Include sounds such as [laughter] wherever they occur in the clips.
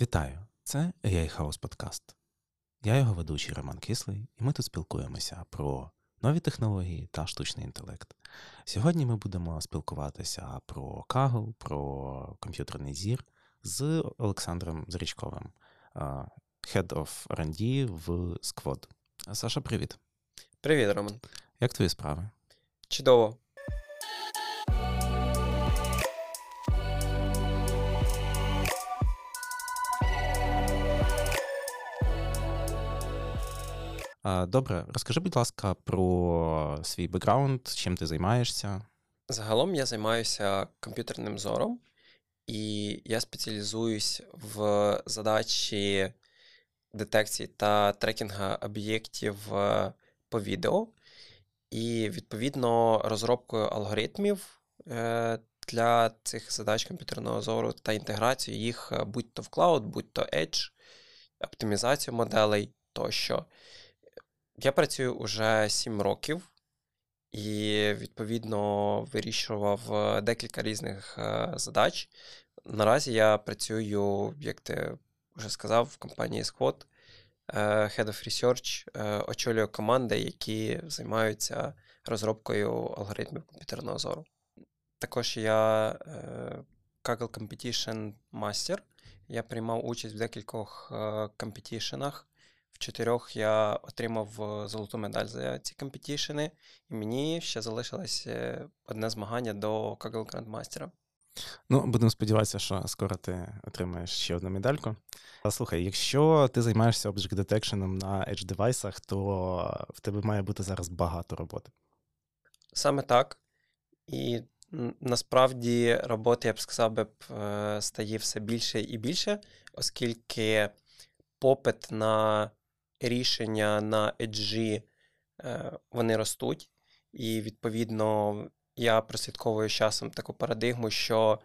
Вітаю! Це AI House Подкаст. Я його ведучий Роман Кислий, і ми тут спілкуємося про нові технології та штучний інтелект. Сьогодні ми будемо спілкуватися про Kaggle, про комп'ютерний зір з Олександром Зарічковим, Head of R&D в Squad. Саша, привіт. Привіт, Роман. Як твої справи? Чудово. Добре, розкажи, будь ласка, про свій бекграунд, чим ти займаєшся? Загалом я займаюся комп'ютерним зором, і я спеціалізуюсь в задачі детекції та трекінга об'єктів е, по відео, і, відповідно, розробкою алгоритмів е, для цих задач комп'ютерного зору та інтеграцію їх е, будь-то в cloud, будь-то Edge, оптимізацію моделей тощо. Я працюю уже 7 років і, відповідно, вирішував е, декілька різних е, задач. Наразі я працюю, як ти вже сказав, в компанії Squad, е, Head of Research, очолюю команди, які займаються розробкою алгоритмів комп'ютерного зору. Також я Kaggle Competition Master. Я приймав участь в декількох компетішенах. В чотирьох я отримав е, золоту медаль за ці компетішени, і мені ще залишилось е, одне змагання до Kaggle Grandmaster. Ну, будемо сподіватися, що скоро ти отримаєш ще одну медальку. Слухай, якщо ти займаєшся Object Detection на Edge девайсах, то в тебе має бути зараз багато роботи. Саме так. І насправді роботи, я б сказав, би, е, стає все більше і більше, оскільки попит на рішення на Edge е, вони ростуть, і, відповідно, я прослідковую часом таку парадигму, що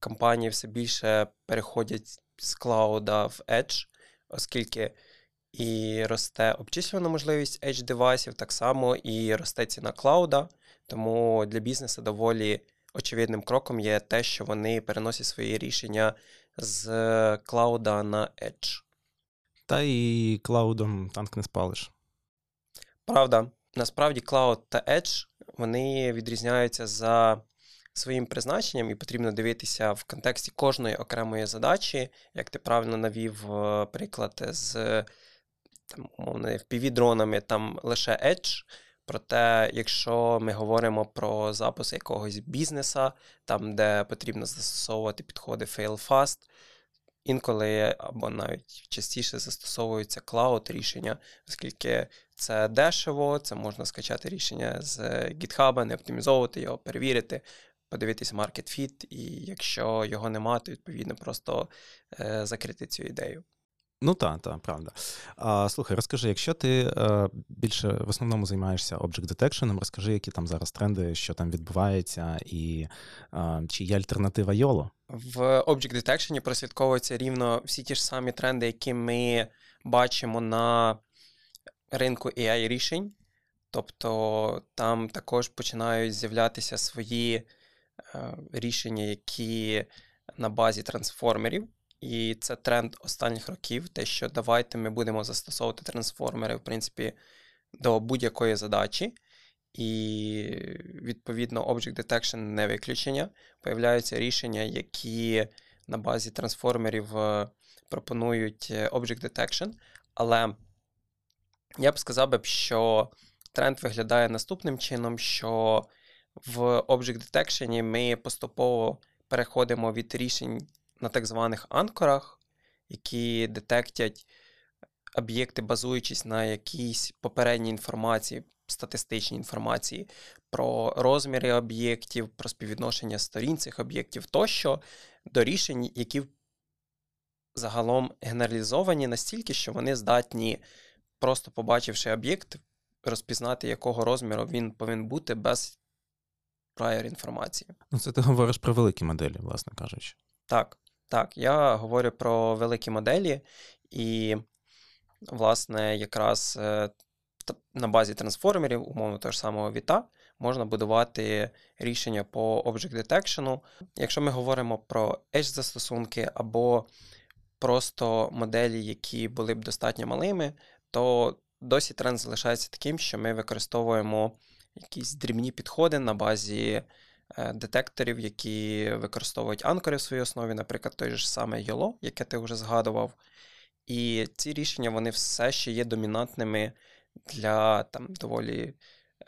компанії все більше переходять з клауда в Edge, оскільки і росте обчислювана можливість Edge девайсів, так само і росте ціна клауда. Тому для бізнесу доволі очевидним кроком є те, що вони переносять свої рішення з клауда на Edge. Та і клаудом танк не спалиш. Правда, насправді Cloud та Edge вони відрізняються за своїм призначенням, і потрібно дивитися в контексті кожної окремої задачі, як ти правильно навів е, приклад з там, умовно, FPV-дронами, там лише Edge. Проте, якщо ми говоримо про запуск якогось бізнеса, там, де потрібно застосовувати підходи fail fast, інколи або навіть частіше застосовуються клауд рішення, оскільки це дешево, це можна скачати рішення з GitHub, не оптимізовувати його, перевірити. Подивитись market fit, і якщо його нема, то відповідно просто е, закрити цю ідею. Ну так, так, правда. А, Слухай, розкажи, якщо ти е, більше в основному займаєшся Object Detection, розкажи, які там зараз тренди, що там відбувається, і е, чи є альтернатива YOLO? В Object Detection прослідковуються рівно всі ті ж самі тренди, які ми бачимо на ринку ai рішень. Тобто там також починають з'являтися свої е, рішення, які на базі трансформерів. І це тренд останніх років, те, що давайте ми будемо застосовувати трансформери, в принципі, до будь-якої задачі. І, відповідно, Object Detection не виключення. Появляються рішення, які на базі трансформерів е, пропонують е, Object Detection. Але я б сказав, що тренд виглядає наступним чином, що в Object Detection ми поступово переходимо від рішень на так званих анкорах, які детектять об'єкти, базуючись на якійсь попередній інформації, статистичній інформації про розміри об'єктів, про співвідношення сторін цих об'єктів тощо, до рішень, які загалом генералізовані настільки, що вони здатні, просто побачивши об'єкт, розпізнати, якого розміру він повинен бути без prior інформації. Ну, це ти говориш про великі моделі, власне кажучи. Так. Так, я говорю про великі моделі, і, власне, якраз е, на базі трансформерів, умовно того ж самого Віта, можна будувати рішення по Object Detection. Якщо ми говоримо про Edge застосунки або просто моделі, які були б достатньо малими, то досі тренд залишається таким, що ми використовуємо якісь дрібні підходи на базі е, детекторів, які використовують анкори в своїй основі, наприклад, той же саме YOLO, яке ти вже згадував. І ці рішення вони все ще є домінантними для там доволі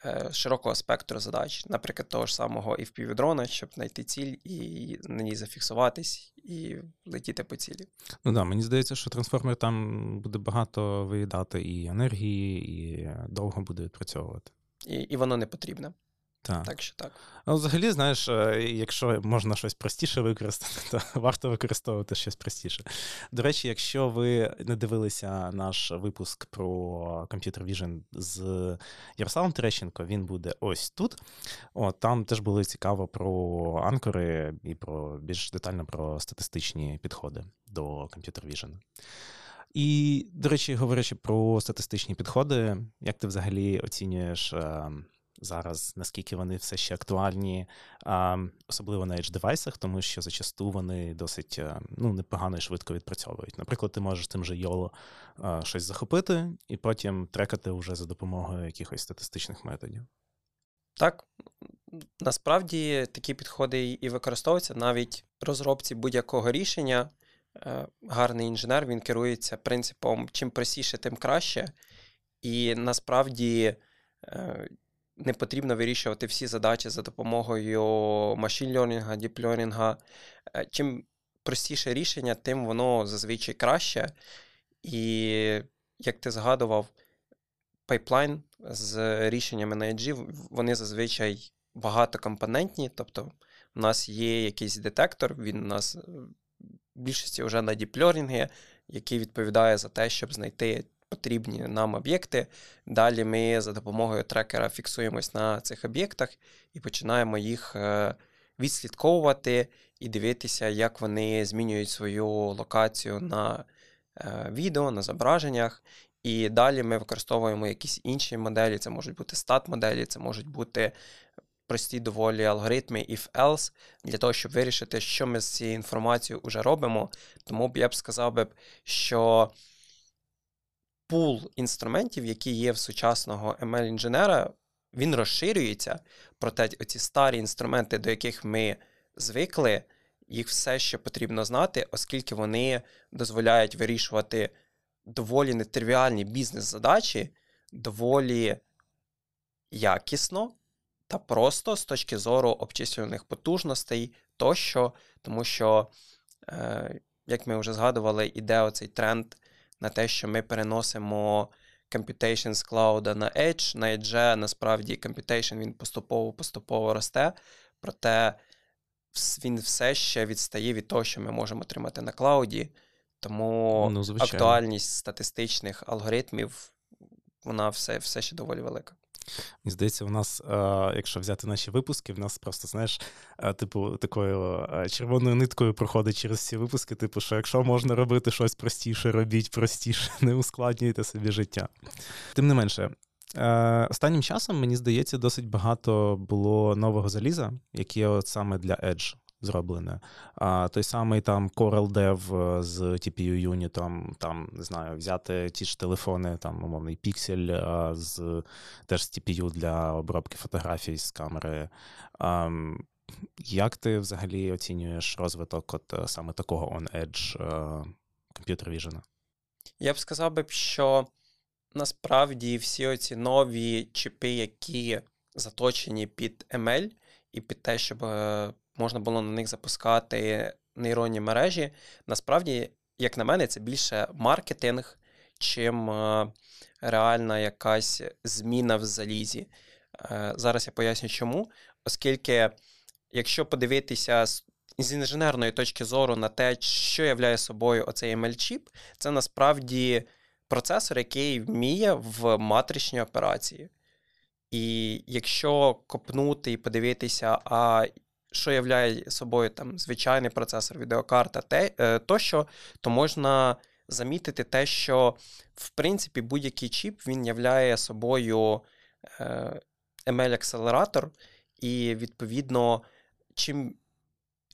е, широкого спектру задач, наприклад, того ж самого FPV-дрона, щоб знайти ціль і на ній зафіксуватись і летіти по цілі. Ну да, мені здається, що трансформер там буде багато виїдати і енергії, і довго буде відпрацьовувати. І, І воно не потрібне. Так. так що так. Ну, взагалі, знаєш, е, якщо можна щось простіше використати, то [laughs] варто використовувати щось простіше. До речі, якщо ви не дивилися наш випуск про Computer Vision з Ярославом Терещенко, він буде ось тут. О, Там теж було цікаво про анкори і про більш детально про статистичні підходи до Computer Vision. І, до речі, говорячи про статистичні підходи, як ти взагалі оцінюєш ем, зараз, наскільки вони все ще актуальні, особливо на edge девайсах, тому що зачасту вони досить е, ну, непогано і швидко відпрацьовують. Наприклад, ти можеш тим же YOLO щось захопити і потім трекати вже за допомогою якихось статистичних методів. Так, насправді такі підходи і використовуються навіть розробці будь-якого рішення. Е, гарний інженер він керується принципом чим простіше, тим краще. І насправді е, не потрібно вирішувати всі задачі за допомогою машин лернінга, діплернінга. Чим простіше рішення, тим воно зазвичай краще. І, як ти згадував, пайплайн з рішеннями на Edge, вони зазвичай багатокомпонентні. Тобто, у нас є якийсь детектор, він у нас в більшості вже на діплернінгі, який відповідає за те, щоб знайти потрібні нам об'єкти. Далі ми за допомогою трекера фіксуємось на цих об'єктах і починаємо їх е, відслідковувати і дивитися, як вони змінюють свою локацію на е, відео, на зображеннях. І далі ми використовуємо якісь інші моделі, це можуть бути стат-моделі, це можуть бути прості доволі алгоритми if-else, для того, щоб вирішити, що ми з цією інформацією вже робимо. Тому б я б сказав би, що пул інструментів, які є в сучасного ML-інженера, він розширюється, проте оці старі інструменти, до яких ми звикли, їх все ще потрібно знати, оскільки вони дозволяють вирішувати доволі нетривіальні бізнес-задачі, доволі якісно та просто з точки зору обчислюваних потужностей тощо, тому що, е, як ми вже згадували, іде оцей тренд на те, що ми переносимо computation з клауда на Edge. На Edge насправді computation він поступово-поступово росте, проте він все ще відстає від того, що ми можемо отримати на клауді. Тому ну, актуальність статистичних алгоритмів вона все, все ще доволі велика. Мені здається, у нас, е, якщо взяти наші випуски, в нас просто, знаєш, е, типу, такою е, червоною ниткою проходить через всі випуски, типу, що якщо можна робити щось простіше, робіть простіше, [laughs] не ускладнюйте собі життя. Тим не менше. Останнім часом, мені здається, досить багато було нового заліза, яке от саме для Edge зроблене. А той самий там Coral Dev е, з TPU юнітом, там не знаю, взяти ті ж телефони, там умовний Pixel з теж з TPU для обробки фотографій з камери. А, як ти взагалі оцінюєш розвиток от е, саме такого on-edge Computer Vision? Я б сказав би, що насправді всі оці нові чіпи, які заточені під ML і під те, щоб е, можна було на них запускати нейронні мережі. Насправді, як на мене, це більше маркетинг, чим е, реальна якась зміна в залізі. Е, зараз я поясню, чому. Оскільки, якщо подивитися з інженерної точки зору на те, що являє собою оцей ML-чіп, це насправді процесор, який вміє в матричній операції. І якщо копнути і подивитися, а що являє собою там звичайний процесор, відеокарта те, е, тощо, то можна замітити те, що в принципі будь-який чіп він являє собою е, ML-акселератор, і відповідно, чим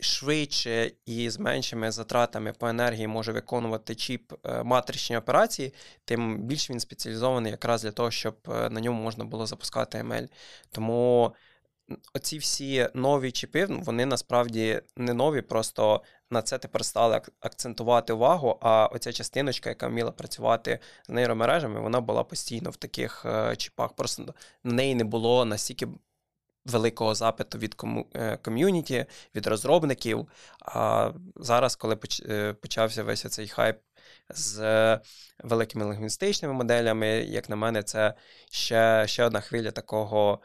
швидше і з меншими затратами по енергії може виконувати чіп е, матричні операції, тим більш він спеціалізований якраз для того, щоб на ньому можна було запускати ML. Тому оці всі нові чіпи, вони насправді не нові, просто на це тепер стали акцентувати увагу. А оця частиночка, яка вміла працювати з нейромережами, вона була постійно в таких е, чіпах. Просто на неї не було настільки. Великого запиту від е, ком'юніті, від розробників. А зараз, коли е, почався весь цей хайп з великими лінгвістичними моделями, як на мене, це ще ще одна хвиля такого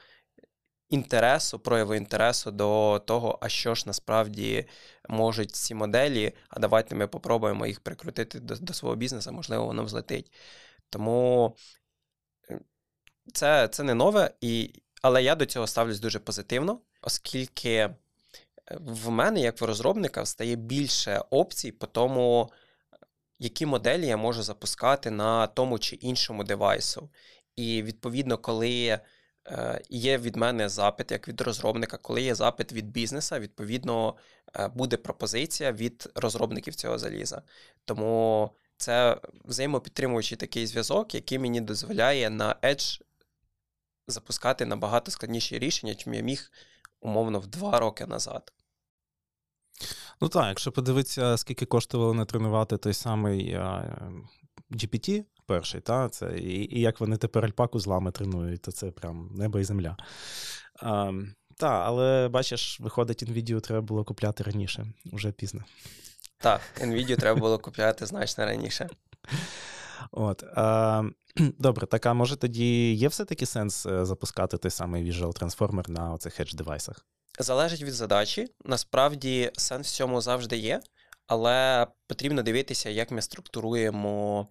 інтересу, прояву інтересу до того, а що ж насправді можуть ці моделі, а давайте ми попробуємо їх прикрутити до, до свого бізнесу, можливо, воно взлетить. Тому е, це це не нове, і, але я до цього ставлюсь дуже позитивно, оскільки е, в мене, як в розробника, стає більше опцій по тому, які моделі я можу запускати на тому чи іншому девайсу. І відповідно, коли є від мене запит, як від розробника, коли є запит від бізнеса, відповідно е, буде пропозиція від розробників цього заліза. Тому це взаємопідтримуючий такий зв'язок, який мені дозволяє на Edge запускати набагато складніші рішення, чим я міг умовно в два роки назад. Ну так, якщо подивитися, скільки коштувало натренувати той самий GPT, перший, та, це, і і як вони тепер альпаку з лами тренують, то це прям небо і земля. А, Так, але бачиш, виходить, NVIDIA треба було купляти раніше, вже пізно. Так, NVIDIA треба було купляти значно раніше. [laughs] От, а, [clears throat] Добре, так а може тоді є все-таки сенс е, запускати той самий Visual Transformer на оцих edge девайсах? Залежить від задачі. Насправді сенс в цьому завжди є, але потрібно дивитися, як ми структуруємо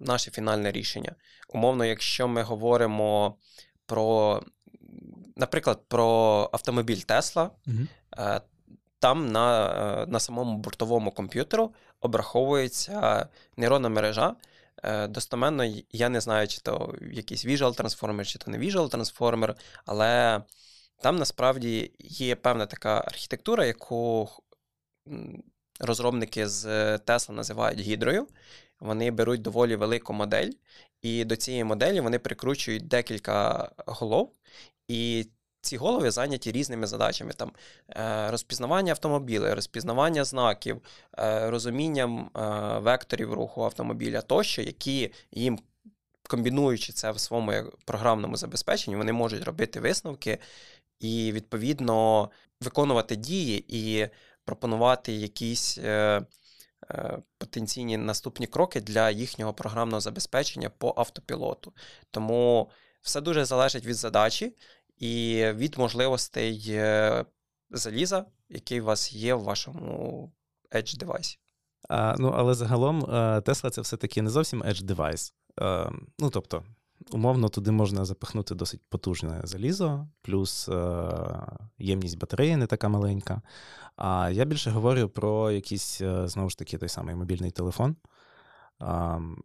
наше фінальне рішення. Умовно, якщо ми говоримо про, наприклад, про автомобіль Тесла, угу. там на е, на самому бортовому комп'ютеру обраховується нейронна мережа. Е, достоменно, я не знаю, чи то якийсь Visual Transformer, чи то не Visual Transformer, але там насправді є певна така архітектура, яку розробники з Тесла називають гідрою вони беруть доволі велику модель, і до цієї моделі вони прикручують декілька голов. І ці голови зайняті різними задачами: там е, розпізнавання автомобіля, розпізнавання знаків, е, розумінням е, векторів руху автомобіля тощо, які їм. Комбінуючи це в своєму програмному забезпеченні, вони можуть робити висновки і, відповідно, виконувати дії і пропонувати якісь потенційні наступні кроки для їхнього програмного забезпечення по автопілоту. Тому все дуже залежить від задачі і від можливостей е, заліза, який у вас є в вашому edge девайсі. Ну, але загалом Tesla це все-таки не зовсім edge девайс. Ну, тобто, умовно, туди можна запихнути досить потужне залізо, плюс е, ємність батареї не така маленька. А я більше говорю про якийсь, е, знову ж таки, той самий мобільний телефон.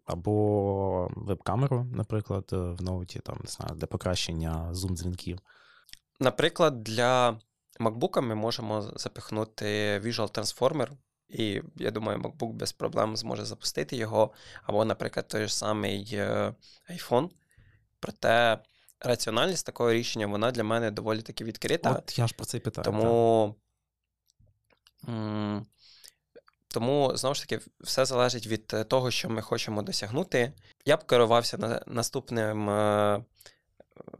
Або веб-камеру, наприклад, е, в ноуті, там, не знаю, для покращення зум-дзвінків. Наприклад, для MacBook ми можемо запихнути Visual Transformer, і я думаю, MacBook без проблем зможе запустити його. Або, наприклад, той ж самий iPhone. Проте раціональність такого рішення, вона для мене доволі таки відкрита. От я ж про це питаю. Тому, м- тому, знову ж таки, все залежить від того, що ми хочемо досягнути. Я б керувався на наступним. Е-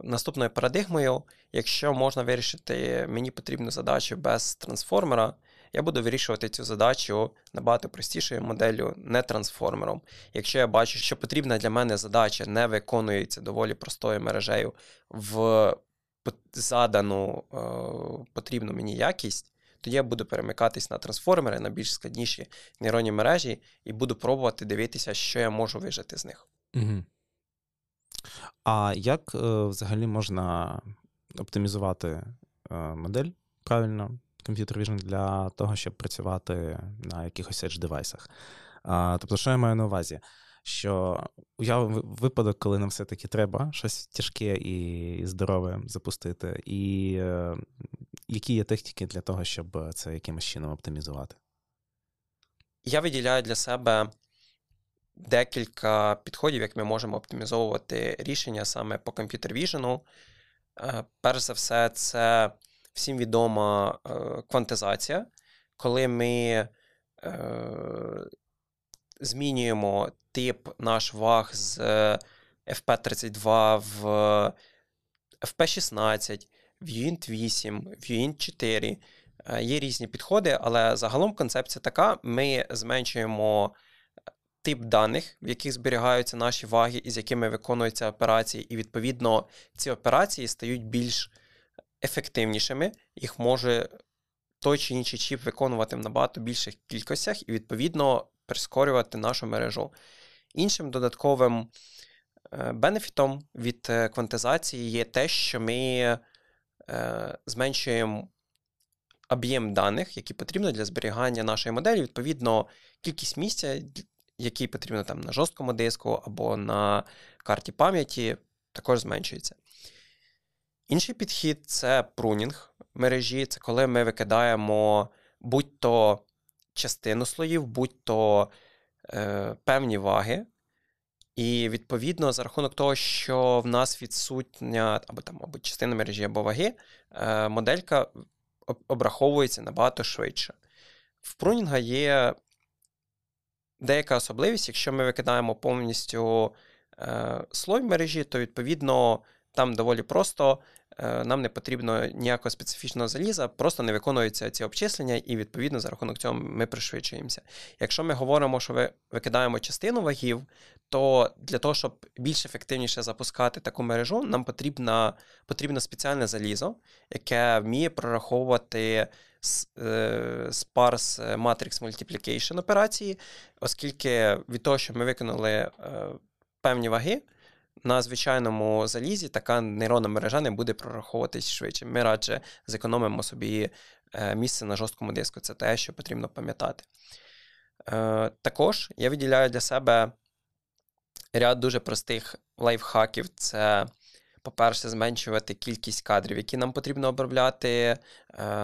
Наступною парадигмою, якщо можна вирішити мені потрібну задачу без трансформера, я буду вирішувати цю задачу набагато простішою моделлю, не трансформером. Якщо я бачу, що потрібна для мене задача не виконується доволі простою мережею в задану е, потрібну мені якість, тоді я буду перемикатись на трансформери, на більш складніші нейронні мережі, і буду пробувати дивитися, що я можу вижити з них. Угу. А як е, взагалі можна оптимізувати е, модель правильно? Computer Vision для того, щоб працювати на якихось edge девайсах. Тобто, що я маю на увазі? що уявимо випадок, коли нам все-таки треба щось тяжке і здорове запустити, і е, які є техніки для того, щоб це якимось чином оптимізувати? Я виділяю для себе декілька підходів, як ми можемо оптимізовувати рішення саме по комп'ютер Vision. Е, перш за все, це всім відома е, квантизація, коли ми е, змінюємо тип наш ваг з FP32 в FP16, в UINT 8, в UINT 4. Є різні підходи, але загалом концепція така: ми зменшуємо тип даних, в яких зберігаються наші ваги і з якими виконуються операції, і відповідно ці операції стають більш ефективнішими, їх може той чи інший чіп виконувати в набагато більших кількостях і, відповідно, прискорювати нашу мережу. Іншим додатковим е, бенефітом від е, квантизації є те, що ми е, зменшуємо об'єм даних, які потрібно для зберігання нашої моделі, відповідно, кількість місця, який потрібно там на жорсткому диску або на карті пам'яті, також зменшується. Інший підхід це прунінг мережі, це коли ми викидаємо будь-то частину слоїв, будь-то е, певні ваги. І, відповідно, за рахунок того, що в нас відсутня або там, або частина мережі, або ваги, е, моделька обраховується набагато швидше. В прунінга є деяка особливість, якщо ми викидаємо повністю е, слой мережі, то відповідно там доволі просто. Е, нам не потрібно ніякого специфічного заліза, просто не виконуються ці обчислення, і відповідно за рахунок цього ми пришвидшуємося. Якщо ми говоримо, що ви викидаємо частину вагів, то для того, щоб більш ефективніше запускати таку мережу, нам потрібно, потрібно спеціальне залізо, яке вміє прораховувати sparse matrix multiplication операції, оскільки від того, що ми виконали е, певні ваги, на звичайному залізі така нейронна мережа не буде прораховуватись швидше. Ми радше зекономимо собі е, місце на жорсткому диску. Це те, що потрібно пам'ятати. Також я виділяю для себе ряд дуже простих лайфхаків. Це по-перше, зменшувати кількість кадрів, які нам потрібно обробляти е,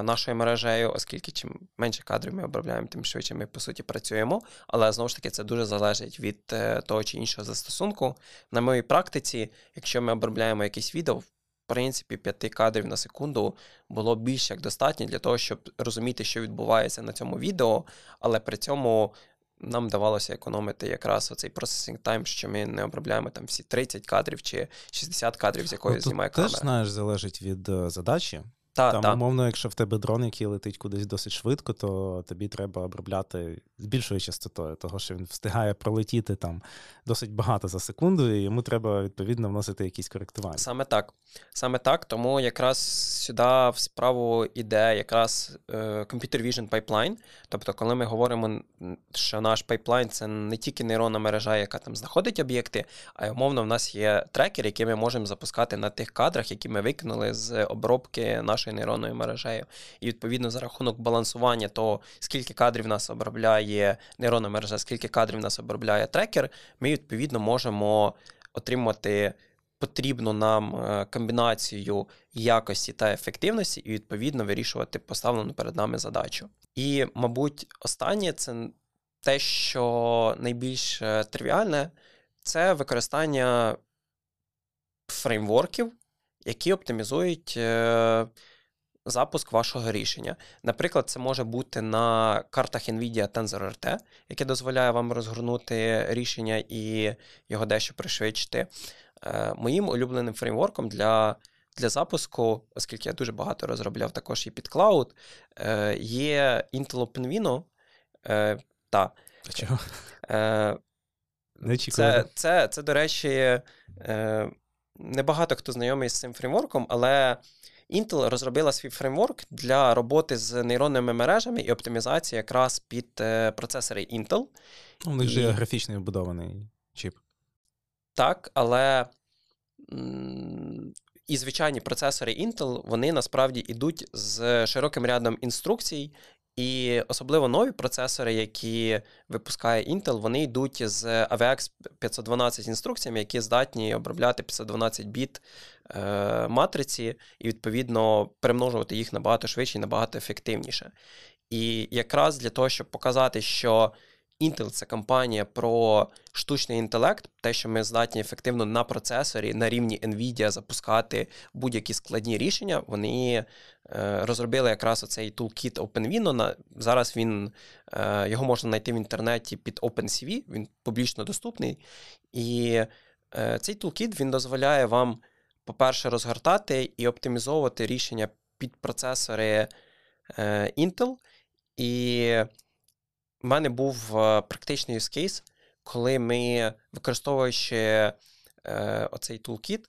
нашою мережею, оскільки чим менше кадрів ми обробляємо, тим швидше ми, по суті, працюємо. Але знову ж таки, це дуже залежить від е, того чи іншого застосунку. На моїй практиці, якщо ми обробляємо якесь відео, в принципі, 5 кадрів на секунду було більш як достатньо для того, щоб розуміти, що відбувається на цьому відео, але при цьому нам давалося економити якраз оцей процесінг тайм, що ми не обробляємо там всі 30 кадрів чи 60 кадрів, з якої ну, знімає камера. Теж знаєш, залежить від е, задачі. Та, Там, та. умовно, якщо в тебе дрон, який летить кудись досить швидко, то тобі треба обробляти з більшою частотою, того що він встигає пролетіти там досить багато за секунду, і йому треба відповідно вносити якісь коректування. Саме так. Саме так. Тому якраз сюди в справу іде якраз е, Computer Vision Pipeline. Тобто, коли ми говоримо, що наш пайплайн це не тільки нейронна мережа, яка там знаходить об'єкти, а й умовно в нас є трекер, який ми можемо запускати на тих кадрах, які ми викинули з обробки нашої нашою нейронною мережею. І відповідно за рахунок балансування того, скільки кадрів нас обробляє нейронна мережа, скільки кадрів нас обробляє трекер, ми відповідно можемо отримати. Потрібну нам е, комбінацію якості та ефективності, і, відповідно, вирішувати поставлену перед нами задачу. І, мабуть, останнє це те, що найбільш е, тривіальне, це використання фреймворків, які оптимізують е, запуск вашого рішення. Наприклад, це може бути на картах NVIDIA TensorRT, яке дозволяє вам розгорнути рішення і його дещо пришвидшити. Е, моїм улюбленим фреймворком для для запуску, оскільки я дуже багато розробляв також і під клауд, е, є Intel OpenVINO. Е, та. Чого? Це, це, це, до речі, небагато хто знайомий з цим фреймворком, але Intel розробила свій фреймворк для роботи з нейронними мережами і оптимізації якраз під е, процесори Intel. У них же графічний вбудований чіп. Так, але і звичайні процесори Intel вони насправді йдуть з широким рядом інструкцій І особливо нові процесори, які випускає Intel, вони йдуть з AVX 512 інструкціями, які здатні обробляти 512 біт е, матриці, і, відповідно, примножувати їх набагато швидше і набагато ефективніше. І якраз для того, щоб показати, що Intel це компанія про штучний інтелект, те, що ми здатні ефективно на процесорі на рівні NVIDIA запускати будь-які складні рішення. Вони е, розробили якраз оцей toolkit OpenVINO. Зараз він е, його можна знайти в інтернеті під OpenCV, він публічно доступний. І е, цей toolkit він дозволяє вам, по-перше, розгортати і оптимізовувати рішення під процесори е, Intel. І у мене був е, практичний use case, коли ми, використовуючи е, оцей toolkit,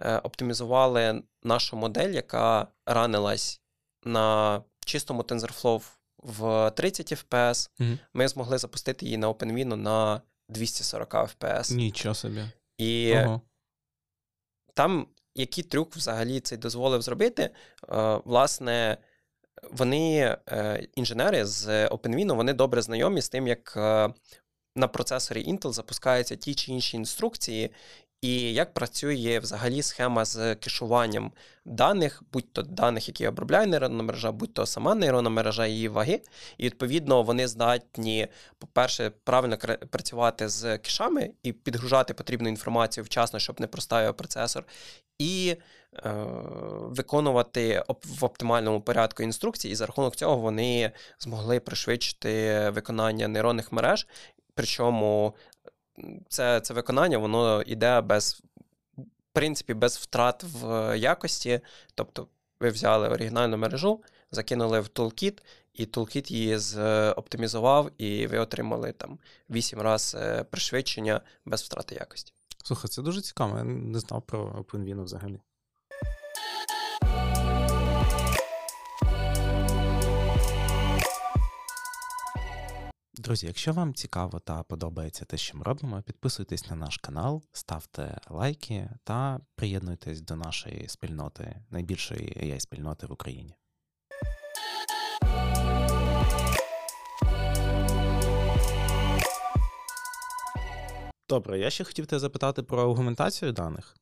е, оптимізували нашу модель, яка ранилась на чистому TensorFlow в 30 FPS. Мгм. Ми змогли запустити її на OpenVINO на 240 FPS. Нічого собі. І Ого. там який трюк взагалі це дозволив зробити? Власне, вони, е, інженери з OpenVINO, вони добре знайомі з тим, як е, на процесорі Intel запускаються ті чи інші інструкції, і як працює взагалі схема з кешуванням даних, будь-то даних, які обробляє нейронна мережа, будь-то сама нейронна мережа її ваги. І відповідно вони здатні, по-перше, правильно працювати з кешами і підгружати потрібну інформацію вчасно, щоб не проставив процесор, і виконувати в оптимальному порядку інструкції. І за рахунок цього вони змогли пришвидшити виконання нейронних мереж. Причому це, це виконання воно йде без, в принципі, без втрат в якості. Тобто, ви взяли оригінальну мережу, закинули в toolkit, і toolkit її оптимізував, і ви отримали там 8 разів пришвидшення без втрати якості. Слухай, це дуже цікаво. Я не знав про OpenVINO взагалі. Друзі, якщо вам цікаво та подобається те, що ми робимо, підписуйтесь на наш канал, ставте лайки та приєднуйтесь до нашої спільноти, найбільшої AI-спільноти в Україні. Добре, я ще хотів тебе запитати про аргументацію даних.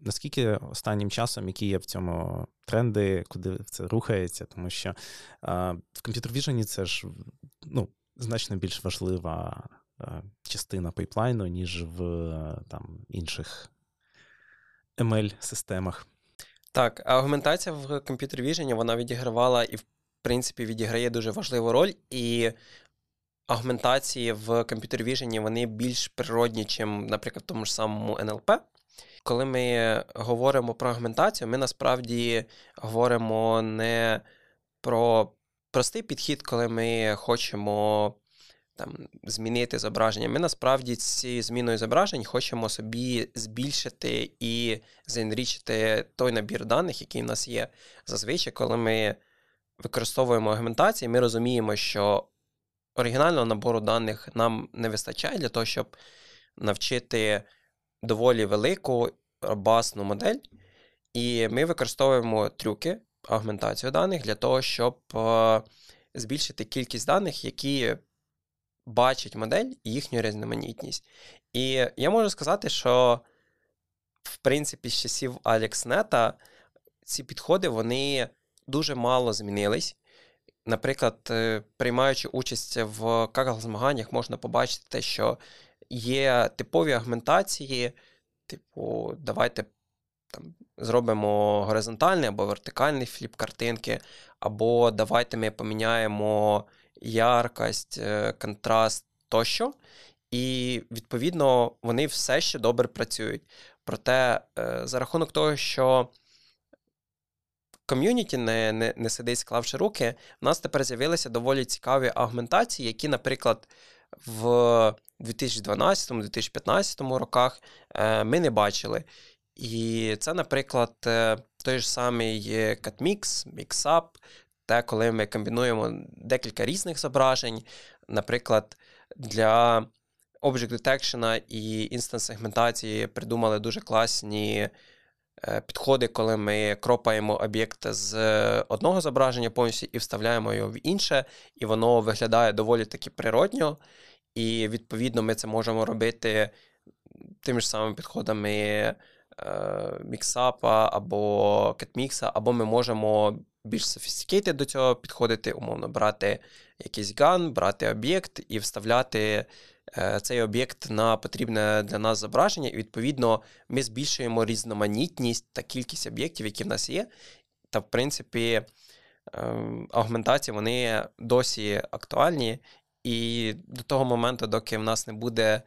Наскільки останнім часом, які є в цьому тренди, куди це рухається, тому що в комп'ютер Vision це ж ну, значно більш важлива частина пайплайну, ніж в там, інших ML-системах. Так, аргументація в Computer Vision вона відігравала і, в принципі, відіграє дуже важливу роль. І аргументації в Computer Vision вони більш природні, ніж, наприклад, в тому ж самому NLP. Коли ми говоримо про аргументацію, ми насправді говоримо не про простий підхід, коли ми хочемо там, змінити зображення. Ми насправді цією зміною зображень хочемо собі збільшити і заінрічити той набір даних, який в нас є. Зазвичай, коли ми використовуємо аргументації, ми розуміємо, що оригінального набору даних нам не вистачає для того, щоб навчити доволі велику робасну модель. І ми використовуємо трюки, агментацію даних для того, щоб е, збільшити кількість даних, які бачить модель і їхню різноманітність. І я можу сказати, що, в принципі, з часів AlexNet ці підходи вони дуже мало змінились. Наприклад, е, приймаючи участь в Kaggle змаганнях, можна побачити те, що є типові агментації, типу, давайте там, зробимо горизонтальний або вертикальний фліп картинки, або давайте ми поміняємо яркость, е, контраст тощо. І, відповідно, вони все ще добре працюють. Проте, е, за рахунок того, що ком'юніті не, не, не сидить, склавши руки, в нас тепер з'явилися доволі цікаві агментації, які, наприклад, в 2012-2015 роках е, ми не бачили. І це, наприклад, е, той ж самий CatMix, MixUp, те, коли ми комбінуємо декілька різних зображень. Наприклад, для Object Detection і інстанс сегментації придумали дуже класні е, підходи, коли ми кропаємо об'єкт з одного зображення повністю і вставляємо його в інше, і воно виглядає доволі таки природньо. І відповідно ми це можемо робити тими ж самими підходами е, міксапа або кетмікса, або ми можемо більш софістикейти до цього підходити, умовно, брати якийсь ган, брати об'єкт і вставляти е, цей об'єкт на потрібне для нас зображення. І відповідно ми збільшуємо різноманітність та кількість об'єктів, які в нас є. Та, в принципі, ем, аугментації вони досі актуальні. І до того моменту, доки в нас не буде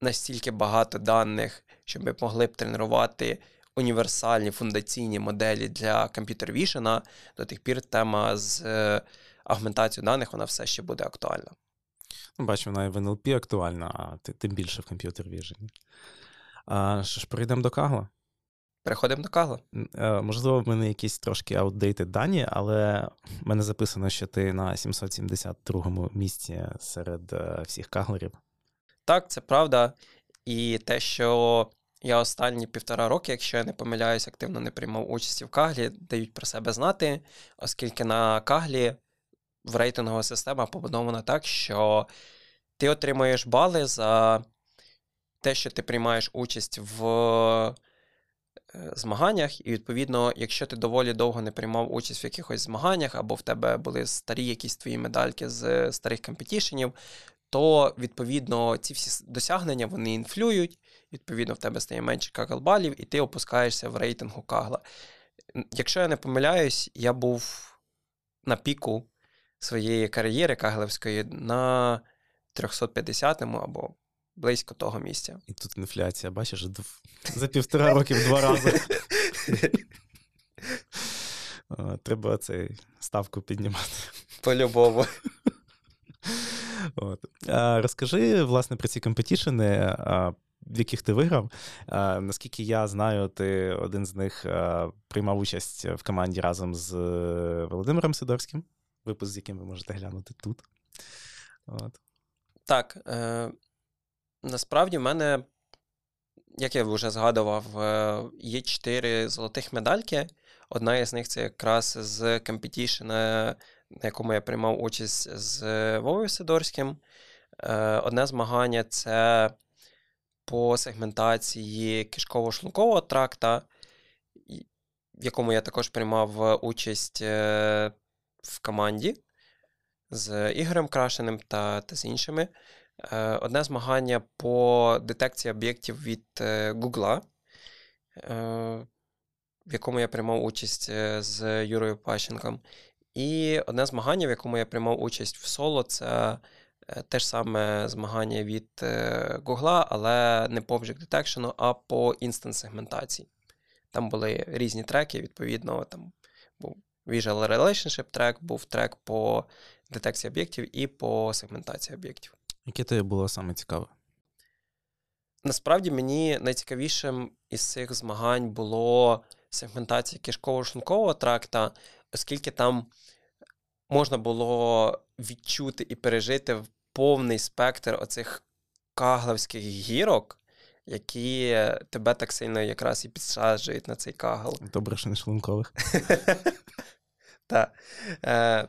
настільки багато даних, щоб ми могли б тренувати універсальні фундаційні моделі для комп'ютер вішена, до тих пір тема з е, агментацією даних вона все ще буде актуальна. Ну, Бачу, вона і в НЛП актуальна, а тим більше в комп'ютер. А що ж, перейдемо до Кагла? Переходимо до Кагла. Е, можливо, в мене якісь трошки аутдейтед дані, але в мене записано, що ти на 772-му місці серед е, всіх каглерів. Так, це правда. І те, що я останні півтора роки, якщо я не помиляюсь, активно не приймав участі в Каглі, дають про себе знати, оскільки на Каглі в рейтингова система побудована так, що ти отримуєш бали за те, що ти приймаєш участь в змаганнях, і, відповідно, якщо ти доволі довго не приймав участь в якихось змаганнях, або в тебе були старі якісь твої медальки з старих компетішенів, то відповідно ці всі досягнення вони інфлюють, відповідно, в тебе стає менше кагл-балів, і ти опускаєшся в рейтингу кагла. Якщо я не помиляюсь, я був на піку своєї кар'єри каглевської на 350-му або близько того місця. І тут інфляція, бачиш, за півтора роки в два рази. [laughs] Треба цей ставку піднімати. По-любому. От. А, Розкажи, власне, про ці компетішени, в яких ти виграв. А, Наскільки я знаю, ти один з них приймав участь в команді разом з Володимиром Сидорським, випуск, з яким ви можете глянути тут. От. Так. Е, Насправді, в мене, як я вже згадував, е, є чотири золотих медальки. Одна із них це якраз з компетішена на якому я приймав участь з Вовою Сидорським. Е, одне змагання це по сегментації кишково-шлункового тракта, в якому я також приймав участь е, в команді з Ігорем Крашеним та, та з іншими. Е, одне змагання по детекції об'єктів від Гугла, в якому я приймав участь з Юрою Пащенком. І одне змагання, в якому я приймав участь в соло, це е, те ж саме змагання від е, але не по Object Detection, а по інстанс сегментації. Там були різні треки, відповідно, там був Visual Relationship трек, був трек по детекції об'єктів і по сегментації об'єктів. Яке тобі було саме цікаве? Насправді мені найцікавішим із цих змагань було сегментація кишково-шлункового тракта, оскільки там можна було відчути і пережити повний спектр оцих кагловських гірок, які тебе так сильно якраз і підсаджують на цей кагл. Добре, що не шлункових. [laughs] Так. Е,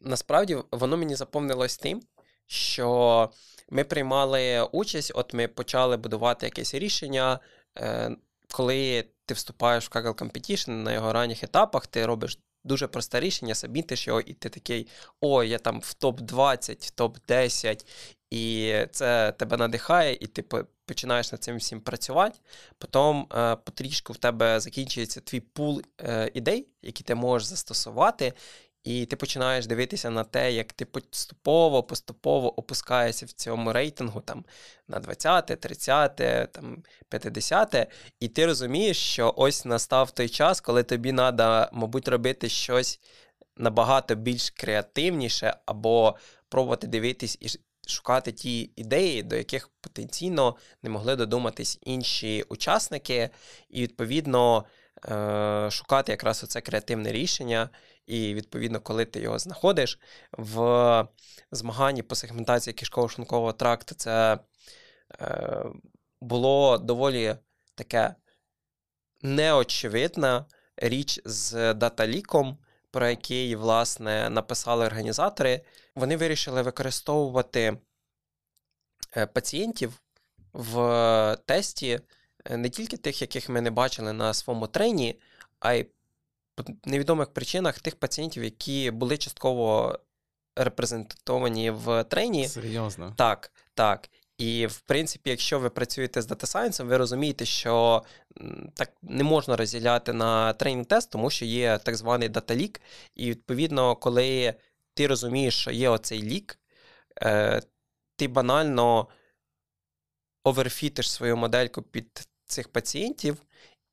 насправді воно мені заповнилось тим, що ми приймали участь, от ми почали будувати якесь рішення. Е, коли ти вступаєш в Kaggle Competition на його ранніх етапах, ти робиш дуже просте рішення, сабмітиш його, і ти такий: ой, я там в топ-20, в топ-10, і це тебе надихає, і ти починаєш над цим всім працювати. Потім е, потрішку в тебе закінчується твій пул е, ідей, які ти можеш застосувати. І ти починаєш дивитися на те, як ти поступово поступово опускаєшся в цьому рейтингу там на 20-те, 30, там 50-те, і ти розумієш, що ось настав той час, коли тобі треба, мабуть, робити щось набагато більш креативніше, або пробувати дивитись і шукати ті ідеї, до яких потенційно не могли додуматись інші учасники, і відповідно. Е, шукати якраз оце креативне рішення, і, відповідно, коли ти його знаходиш в змаганні по сегментації кишково-шлункового тракту, це е, було доволі таке неочевидна річ з даталіком, про який, власне, написали організатори. Вони вирішили використовувати е, пацієнтів в тесті е, не тільки тих, яких ми не бачили на своєму трені, а й невідомих причинах тих пацієнтів, які були частково репрезентовані в трені. Серйозно. Так, так. І, в принципі, якщо ви працюєте з дата сайенсом, ви розумієте, що так не можна розділяти на тренінг тест, тому що є так званий дата-лік. І, відповідно, коли ти розумієш, що є оцей лік, е, ти банально оверфітиш свою модельку під цих пацієнтів.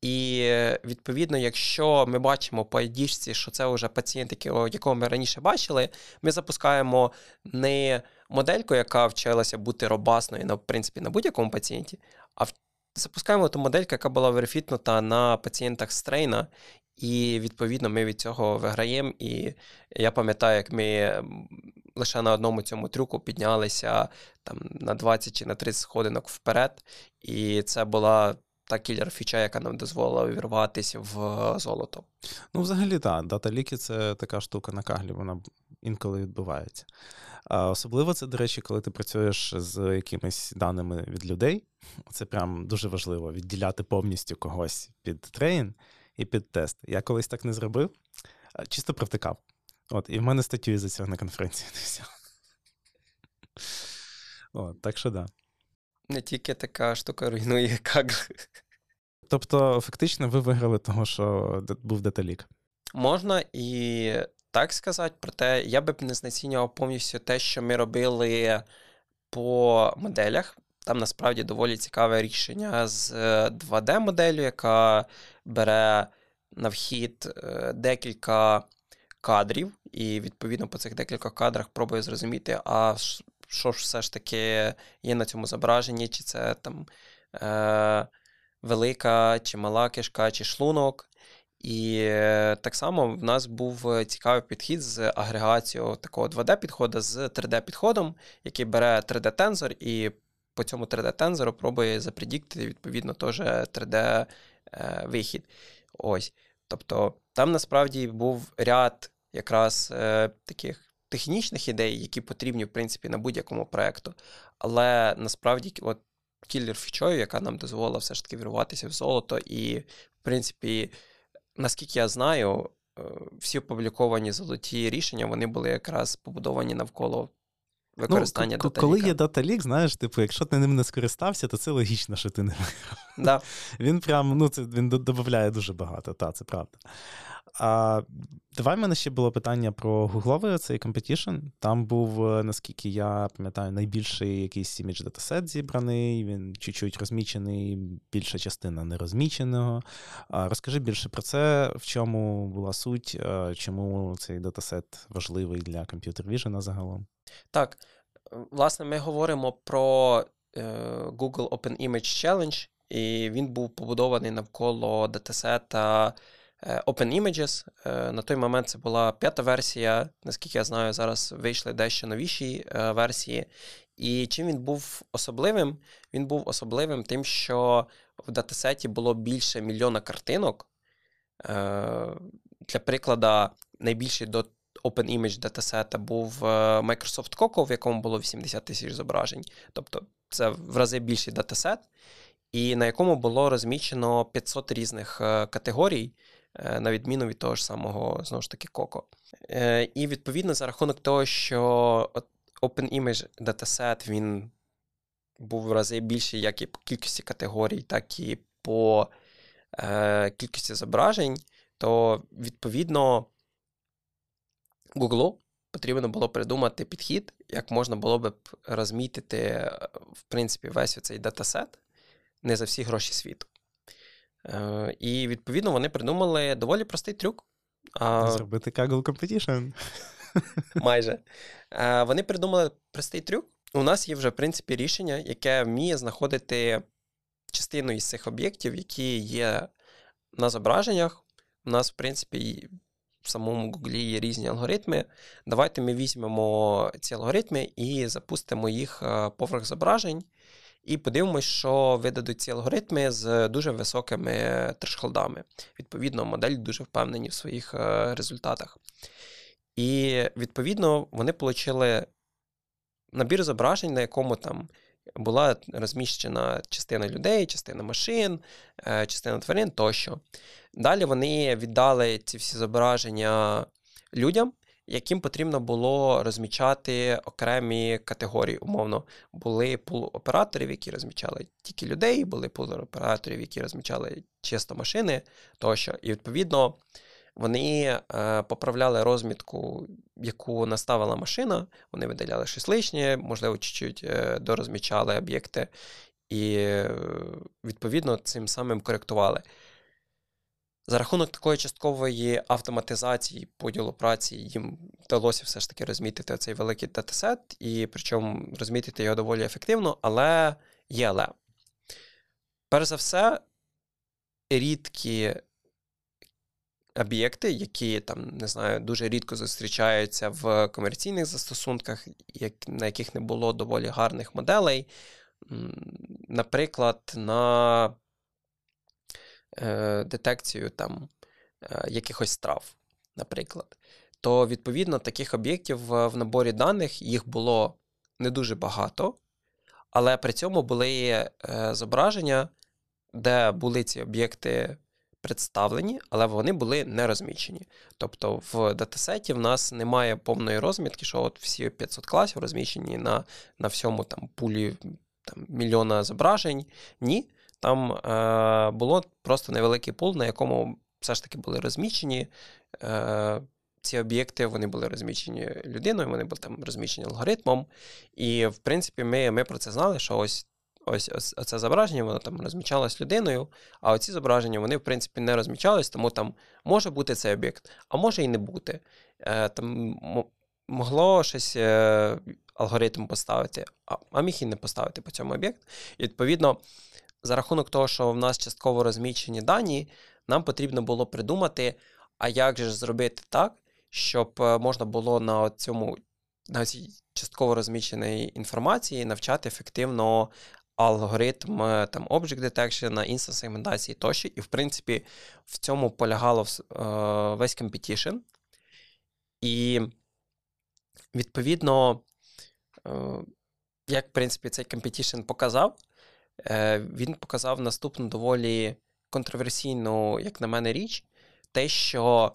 І, відповідно, якщо ми бачимо по ID, що це вже пацієнт, якого ми раніше бачили, ми запускаємо не модельку, яка вчилася бути робасною на в принципі, на будь-якому пацієнті, а запускаємо ту модельку, яка була верифітнута на пацієнтах з трейна, і відповідно ми від цього виграємо. І я пам'ятаю, як ми лише на одному цьому трюку піднялися там на 20 чи на 30 сходинок вперед, і це була. Та кілер фіча, яка нам дозволила увірватися в золото. Ну, взагалі, так, дата-ліки це така штука на каглі, вона інколи відбувається. Особливо це, до речі, коли ти працюєш з якимись даними від людей. Це прям дуже важливо відділяти повністю когось під трейн і під тест. Я колись так не зробив, чисто провтикав. От, І в мене статтю за цього на конференції не взяв. От, Так що да. Не тільки така штука руйнує [laughs] кагл. Тобто, фактично, ви виграли того, що був деталік. Можна і так сказати, проте я би не знецінював повністю те, що ми робили по моделях. Там насправді доволі цікаве рішення з 2D-моделлю, яка бере на вхід е, декілька кадрів, і відповідно по цих декілька кадрах пробує зрозуміти, а що ж все ж таки є на цьому зображенні, чи це там е, велика, чи мала кишка, чи шлунок. І е, так само в нас був цікавий підхід з агрегацією такого 2D-підходу з 3D-підходом, який бере 3D-тензор і по цьому 3D-тензору пробує запредіктити, відповідно, теж 3D-вихід. Е, Ось. Тобто там насправді був ряд якраз е, таких технічних ідей, які потрібні, в принципі, на будь-якому проєкту. Але насправді, от кілер фічою, яка нам дозволила все ж таки вірватися в золото, і, в принципі, наскільки я знаю, е, всі опубліковані золоті рішення вони були якраз побудовані навколо використання ну, Коли є даталік, знаєш, типу, якщо ти ним не скористався, то це логічно, що ти не виграв. Да. Він прям ну, це він додає дуже багато, та, це правда. А, Давай в мене ще було питання про гугловий цей competition. Там був, е, наскільки я пам'ятаю, найбільший якийсь імідж датасет зібраний, він чуть-чуть розмічений, більша частина не розміченого. А, Розкажи більше про це, в чому була суть, е, чому цей датасет важливий для комп'ютер Vision загалом. Так, власне, ми говоримо про е, Google Open Image Challenge, і він був побудований навколо датасета. Е, Open Images. Е, на той момент це була п'ята версія, наскільки я знаю, зараз вийшли дещо новіші е, версії. І чим він був особливим? Він був особливим тим, що в датасеті було більше мільйона картинок. Для прикладу, найбільший до Open Image датасета був Microsoft Coco, в якому було 80 тисяч зображень. Тобто це в рази більший датасет, і на якому було розмічено 500 різних категорій. Е, на відміну від того ж самого, знову ж таки, Coco. Е, і відповідно за рахунок того, що Open Image Dataset він був в рази більший як і по кількості категорій, так і по е, кількості зображень, то відповідно Google потрібно було придумати підхід, як можна було б розмітити, в принципі, весь цей датасет не за всі гроші світу. Е, і відповідно вони придумали доволі простий трюк. Зробити Kaggle Competition. [laughs] Майже. Е, вони придумали простий трюк. У нас є вже, в принципі, рішення, яке вміє знаходити частину із цих об'єктів, які є на зображеннях. У нас, в принципі, в самому Гуглі є різні алгоритми. Давайте ми візьмемо ці алгоритми і запустимо їх е, поверх зображень. І подивимось, що видадуть ці алгоритми з дуже високими трешхолдами. Відповідно, модель дуже впевнені в своїх е, результатах. І відповідно вони отримали набір зображень, на якому там була розміщена частина людей, частина машин, е, частина тварин тощо. Далі вони віддали ці всі зображення людям, яким потрібно було розмічати окремі категорії. Умовно, були пул операторів, які розмічали тільки людей, були пул операторів, які розмічали чисто машини тощо. І відповідно вони е, поправляли розмітку, яку наставила машина. Вони видаляли щось лишнє, можливо, чуть-чуть е, дорозмічали об'єкти, і е, відповідно цим самим коректували. За рахунок такої часткової автоматизації поділу праці їм вдалося все ж таки розмітити цей великий датасет, і причому розмітити його доволі ефективно, але є але. Перш за все, рідкі об'єкти, які там, не знаю, дуже рідко зустрічаються в комерційних застосунках, на яких не було доволі гарних моделей. Наприклад, на е, детекцію там е, якихось страв, наприклад, то відповідно таких об'єктів в, наборі даних їх було не дуже багато, але при цьому були е, зображення, де були ці об'єкти представлені, але вони були не розміщені. Тобто в датасеті в нас немає повної розмітки, що от всі 500 класів розміщені на на всьому там пулі там, мільйона зображень. Ні. Там е, було просто невеликий пул, на якому все ж таки були розміщені. Е, ці об'єкти вони були розміщені людиною, вони були там розміщені алгоритмом. І, в принципі, ми ми про це знали, що ось ось ось це зображення, воно там розмічалось людиною, а оці зображення вони, в принципі, не розмічались, тому там може бути цей об'єкт, а може і не бути. Е, Там могло щось е, алгоритм поставити, а, а міг і не поставити по цьому об'єкт. І відповідно, за рахунок того, що в нас частково розмічені дані, нам потрібно було придумати, а як же зробити так, щоб е, можна було на цьому. На цій частково розміщеній інформації навчати ефективно алгоритм е, там Object Detection, інстанс сегментації тощо. І, в принципі, в цьому полягало е, весь competition. І, відповідно, як в принципі, цей competition показав, він показав наступну доволі контроверсійну, як на мене, річ, те, що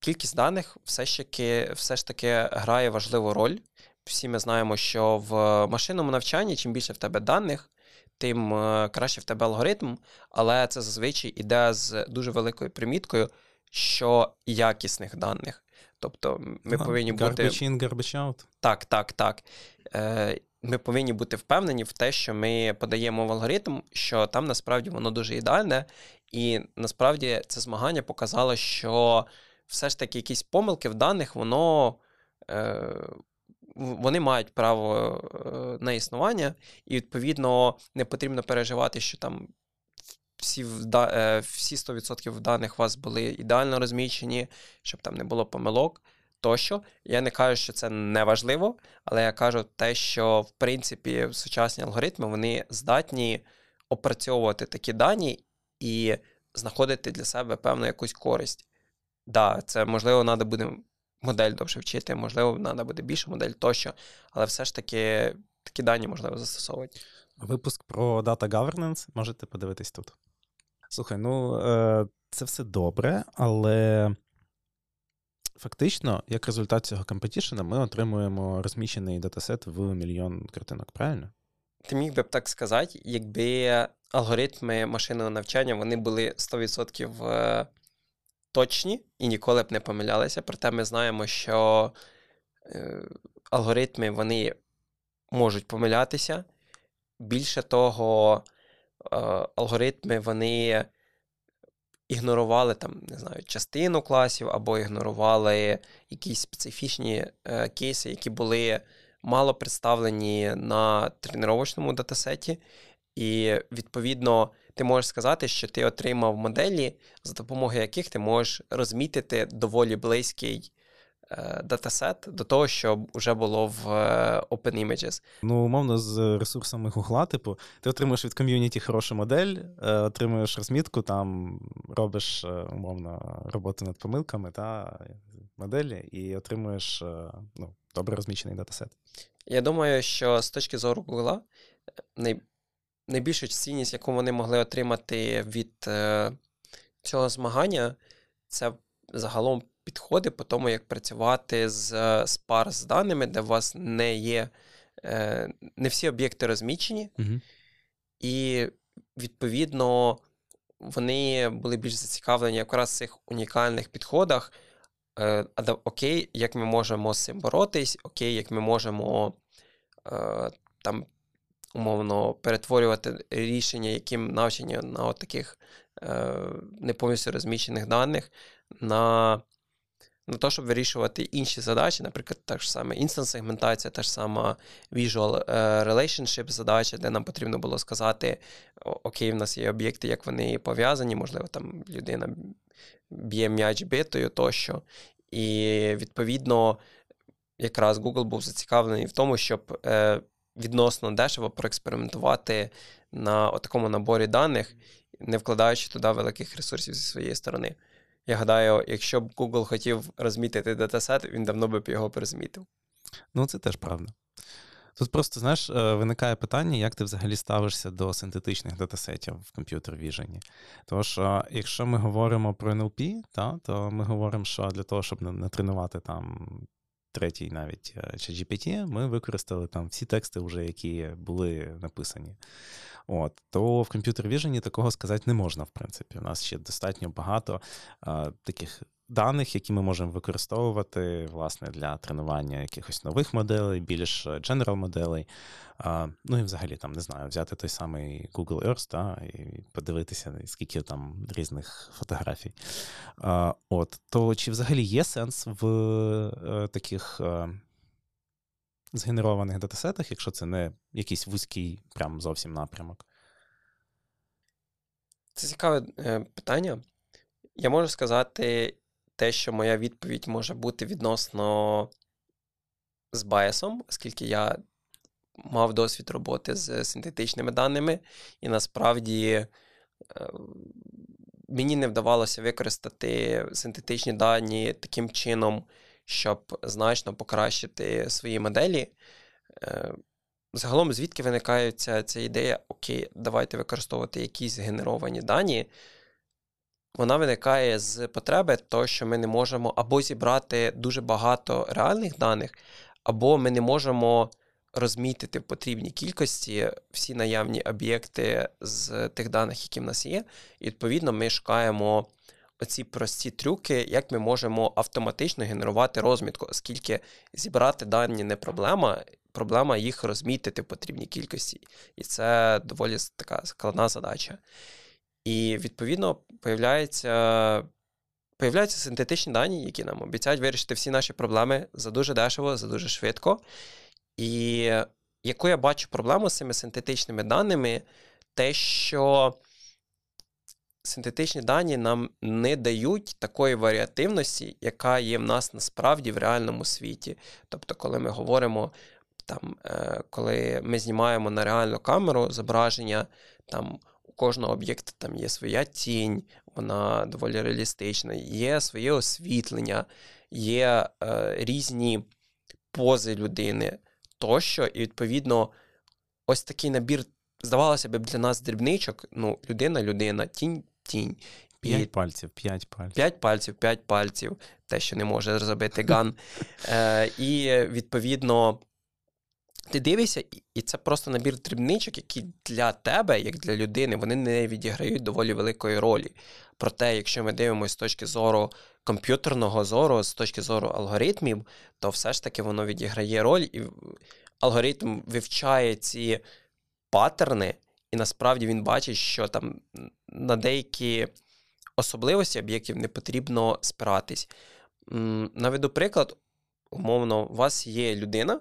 кількість даних все ж таки, все ж таки грає важливу роль всі ми знаємо, що в машинному навчанні, чим більше в тебе даних, тим е, краще в тебе алгоритм, але це зазвичай іде з дуже великою приміткою, що якісних даних. Тобто ми ага, повинні бути. in, garbage out. Так, так, так. Е, Ми повинні бути впевнені в те, що ми подаємо в алгоритм, що там насправді воно дуже ідеальне, і насправді це змагання показало, що все ж таки якісь помилки в даних, воно. Е, вони мають право е, на існування, і, відповідно, не потрібно переживати, що там всі е, всі 100% даних у вас були ідеально розміщені, щоб там не було помилок. Тощо, я не кажу, що це не важливо, але я кажу те, що в принципі сучасні алгоритми вони здатні опрацьовувати такі дані і знаходити для себе певну якусь користь. Да, це можливо, треба буде модель довше вчити, можливо, треба буде більше модель тощо, але все ж таки такі дані можливо застосовувати. Випуск про Data Governance можете подивитись тут. Слухай, ну е, це все добре, але фактично, як результат цього компетішена, ми отримуємо розміщений датасет в мільйон картинок, правильно? Ти міг би б так сказати, якби алгоритми машинного навчання вони були 100% точні і ніколи б не помилялися. Проте ми знаємо, що е, алгоритми вони можуть помилятися. Більше того, е, алгоритми вони ігнорували там, не знаю, частину класів або ігнорували якісь специфічні е, кейси, які були мало представлені на тренувачному датасеті. І відповідно ти можеш сказати, що ти отримав моделі, за допомогою яких ти можеш розмітити доволі близький датасет до того, що вже було в е, OpenImages. Ну, умовно, з ресурсами Гугла, типу, ти отримуєш від ком'юніті хорошу модель, е, отримуєш розмітку, там робиш умовно роботу над помилками та моделі, і отримуєш ну, добре розмічений датасет. Я думаю, що з точки зору Гугла най... найбільша цінність, яку вони могли отримати від цього змагання, це загалом підходи по тому, як працювати з з пар з даними, де у вас не є е, не всі об'єкти розмічені, угу. і відповідно вони були більш зацікавлені якраз в цих унікальних підходах. Е, окей, як ми можемо з цим боротись, окей, як ми можемо е, там умовно перетворювати рішення, яким навчені на от таких е, не повністю розміщених даних, на на те, щоб вирішувати інші задачі, наприклад, та ж саме інстанс-сегментація, та ж сама Visual е, Relationship задача, де нам потрібно було сказати, окей, в нас є об'єкти, як вони пов'язані, можливо, там людина б'є м'яч битою тощо. І відповідно, якраз Google був зацікавлений в тому, щоб е, відносно дешево проекспериментувати на такому наборі даних, не вкладаючи туди великих ресурсів зі своєї сторони. Я гадаю, якщо б Google хотів розмітити датасет, він давно би б його перезмітив. Ну, це теж правда. Тут просто, знаєш, е, виникає питання, як ти взагалі ставишся до синтетичних датасетів в комп'ютер віжені. Тому що, якщо ми говоримо про NLP, та, то ми говоримо, що для того, щоб натренувати там третій навіть е, чи GPT, ми використали там всі тексти, вже, які були написані. От, То в комп'ютер віжені такого сказати не можна, в принципі. У нас ще достатньо багато а, таких даних, які ми можемо використовувати власне, для тренування якихось нових моделей, більш general моделей. А, Ну і взагалі там не знаю, взяти той самий Google Earth та, і подивитися, скільки там різних фотографій. А, От, То чи взагалі є сенс в е, таких. Згенерованих датасетах, якщо це не якийсь вузький, прям зовсім напрямок? Це цікаве е, питання. Я можу сказати те, що моя відповідь може бути відносно з байсом, оскільки я мав досвід роботи з синтетичними даними, і насправді е, мені не вдавалося використати синтетичні дані таким чином, щоб значно покращити свої моделі. Е, загалом, звідки виникає ця, ця ідея, окей, давайте використовувати якісь генеровані дані. Вона виникає з потреби, того, що ми не можемо або зібрати дуже багато реальних даних, або ми не можемо розмітити в потрібній кількості всі наявні об'єкти з тих даних, які в нас є. І відповідно ми шукаємо оці прості трюки, як ми можемо автоматично генерувати розмітку, оскільки зібрати дані не проблема, проблема їх розмітити в потрібній кількості. І це доволі така складна задача. І відповідно появляється. Появляються синтетичні дані, які нам обіцяють вирішити всі наші проблеми за дуже дешево, за дуже швидко. І яку я бачу проблему з цими синтетичними даними, те, що синтетичні дані нам не дають такої варіативності, яка є в нас насправді в реальному світі. Тобто, коли ми говоримо, там, е, коли ми знімаємо на реальну камеру зображення, там у кожного об'єкта там є своя тінь, вона доволі реалістична, є своє освітлення, є е, різні пози людини тощо, і відповідно ось такий набір. Здавалося б, для нас дрібничок, ну, людина, людина, тінь, тінь. П'ять пальців, п'ять пальців. П'ять пальців, п'ять пальців, те, що не може зробити ган. [laughs] Е, І відповідно. Ти дивишся, і це просто набір дрібничок, які для тебе, як для людини, вони не відіграють доволі великої ролі. Проте, якщо ми дивимося з точки зору комп'ютерного зору, з точки зору алгоритмів, то все ж таки воно відіграє роль, і алгоритм вивчає ці паттерни, насправді він бачить, що там на деякі особливості об'єктів не потрібно спиратись. Наведу приклад, умовно, у вас є людина,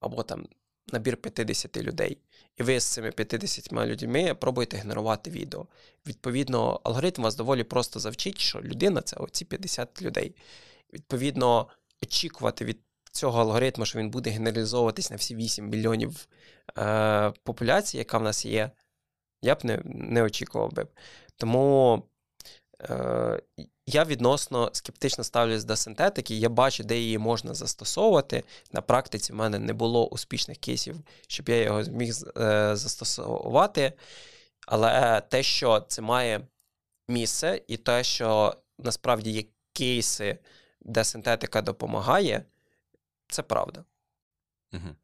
або там набір 50 людей, і ви з цими 50 людьми пробуєте генерувати відео. Відповідно, алгоритм вас доволі просто завчить, що людина це оці 50 людей. Відповідно, очікувати від цього алгоритму, що він буде генералізовуватись на всі 8 мільйонів е, популяції, яка в нас є, я б не не очікував би. Тому е, я відносно скептично ставлюсь до синтетики. Я бачу, де її можна застосовувати. На практиці в мене не було успішних кейсів, щоб я його зміг е, застосувати. Але те, що це має місце, і те, що насправді є кейси, де синтетика допомагає, це правда. Угу.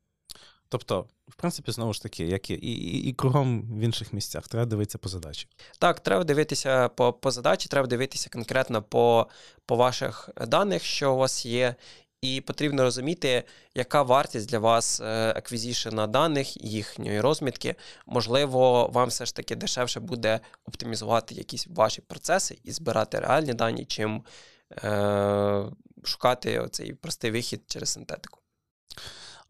Тобто, в принципі, знову ж таки, як і, і і, кругом в інших місцях, треба дивитися по задачі. Так, треба дивитися по по задачі, треба дивитися конкретно по, по ваших даних, що у вас є. І потрібно розуміти, яка вартість для вас еквізішена даних, їхньої розмітки. Можливо, вам все ж таки дешевше буде оптимізувати якісь ваші процеси і збирати реальні дані, чим е, шукати цей простий вихід через синтетику.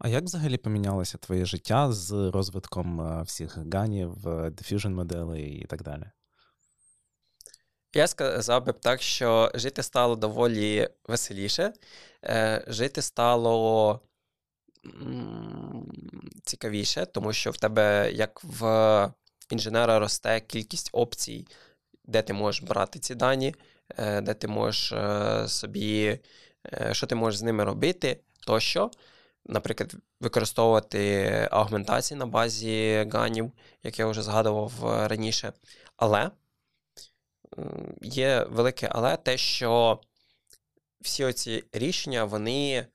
А як взагалі помінялося твоє життя з розвитком е, всіх ганів, diffusion моделей і так далі? Я сказав би так, що жити стало доволі веселіше, е, жити стало цікавіше, тому що в тебе, як в інженера, росте кількість опцій, де ти можеш брати ці дані, е, де ти можеш собі, що ти можеш з ними робити тощо наприклад, використовувати агментації на базі ганів, як я вже згадував е, раніше. Але є велике але те, що всі оці рішення, вони.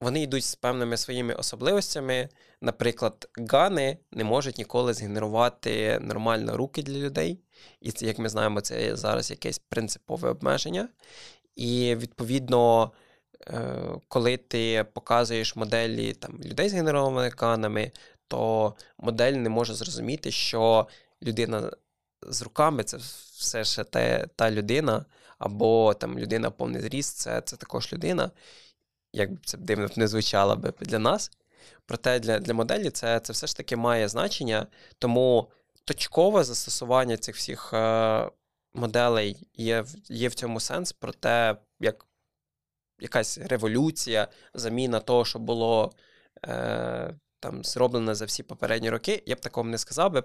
Вони йдуть з певними своїми особливостями. Наприклад, гани не можуть ніколи згенерувати нормально руки для людей. І, це, як ми знаємо, це зараз якесь принципове обмеження. І, відповідно, коли ти показуєш моделі там, людей з генерованими канами, то модель не може зрозуміти, що людина з руками це все ще те, та людина, або там людина повний зріст, це це також людина. Як це дивно не звучало би для нас. Проте для для моделі це це все ж таки має значення, тому точкове застосування цих всіх е, моделей є є в цьому сенс, проте, як якась революція, заміна того, що було е, там зроблено за всі попередні роки, я б такому не сказав би.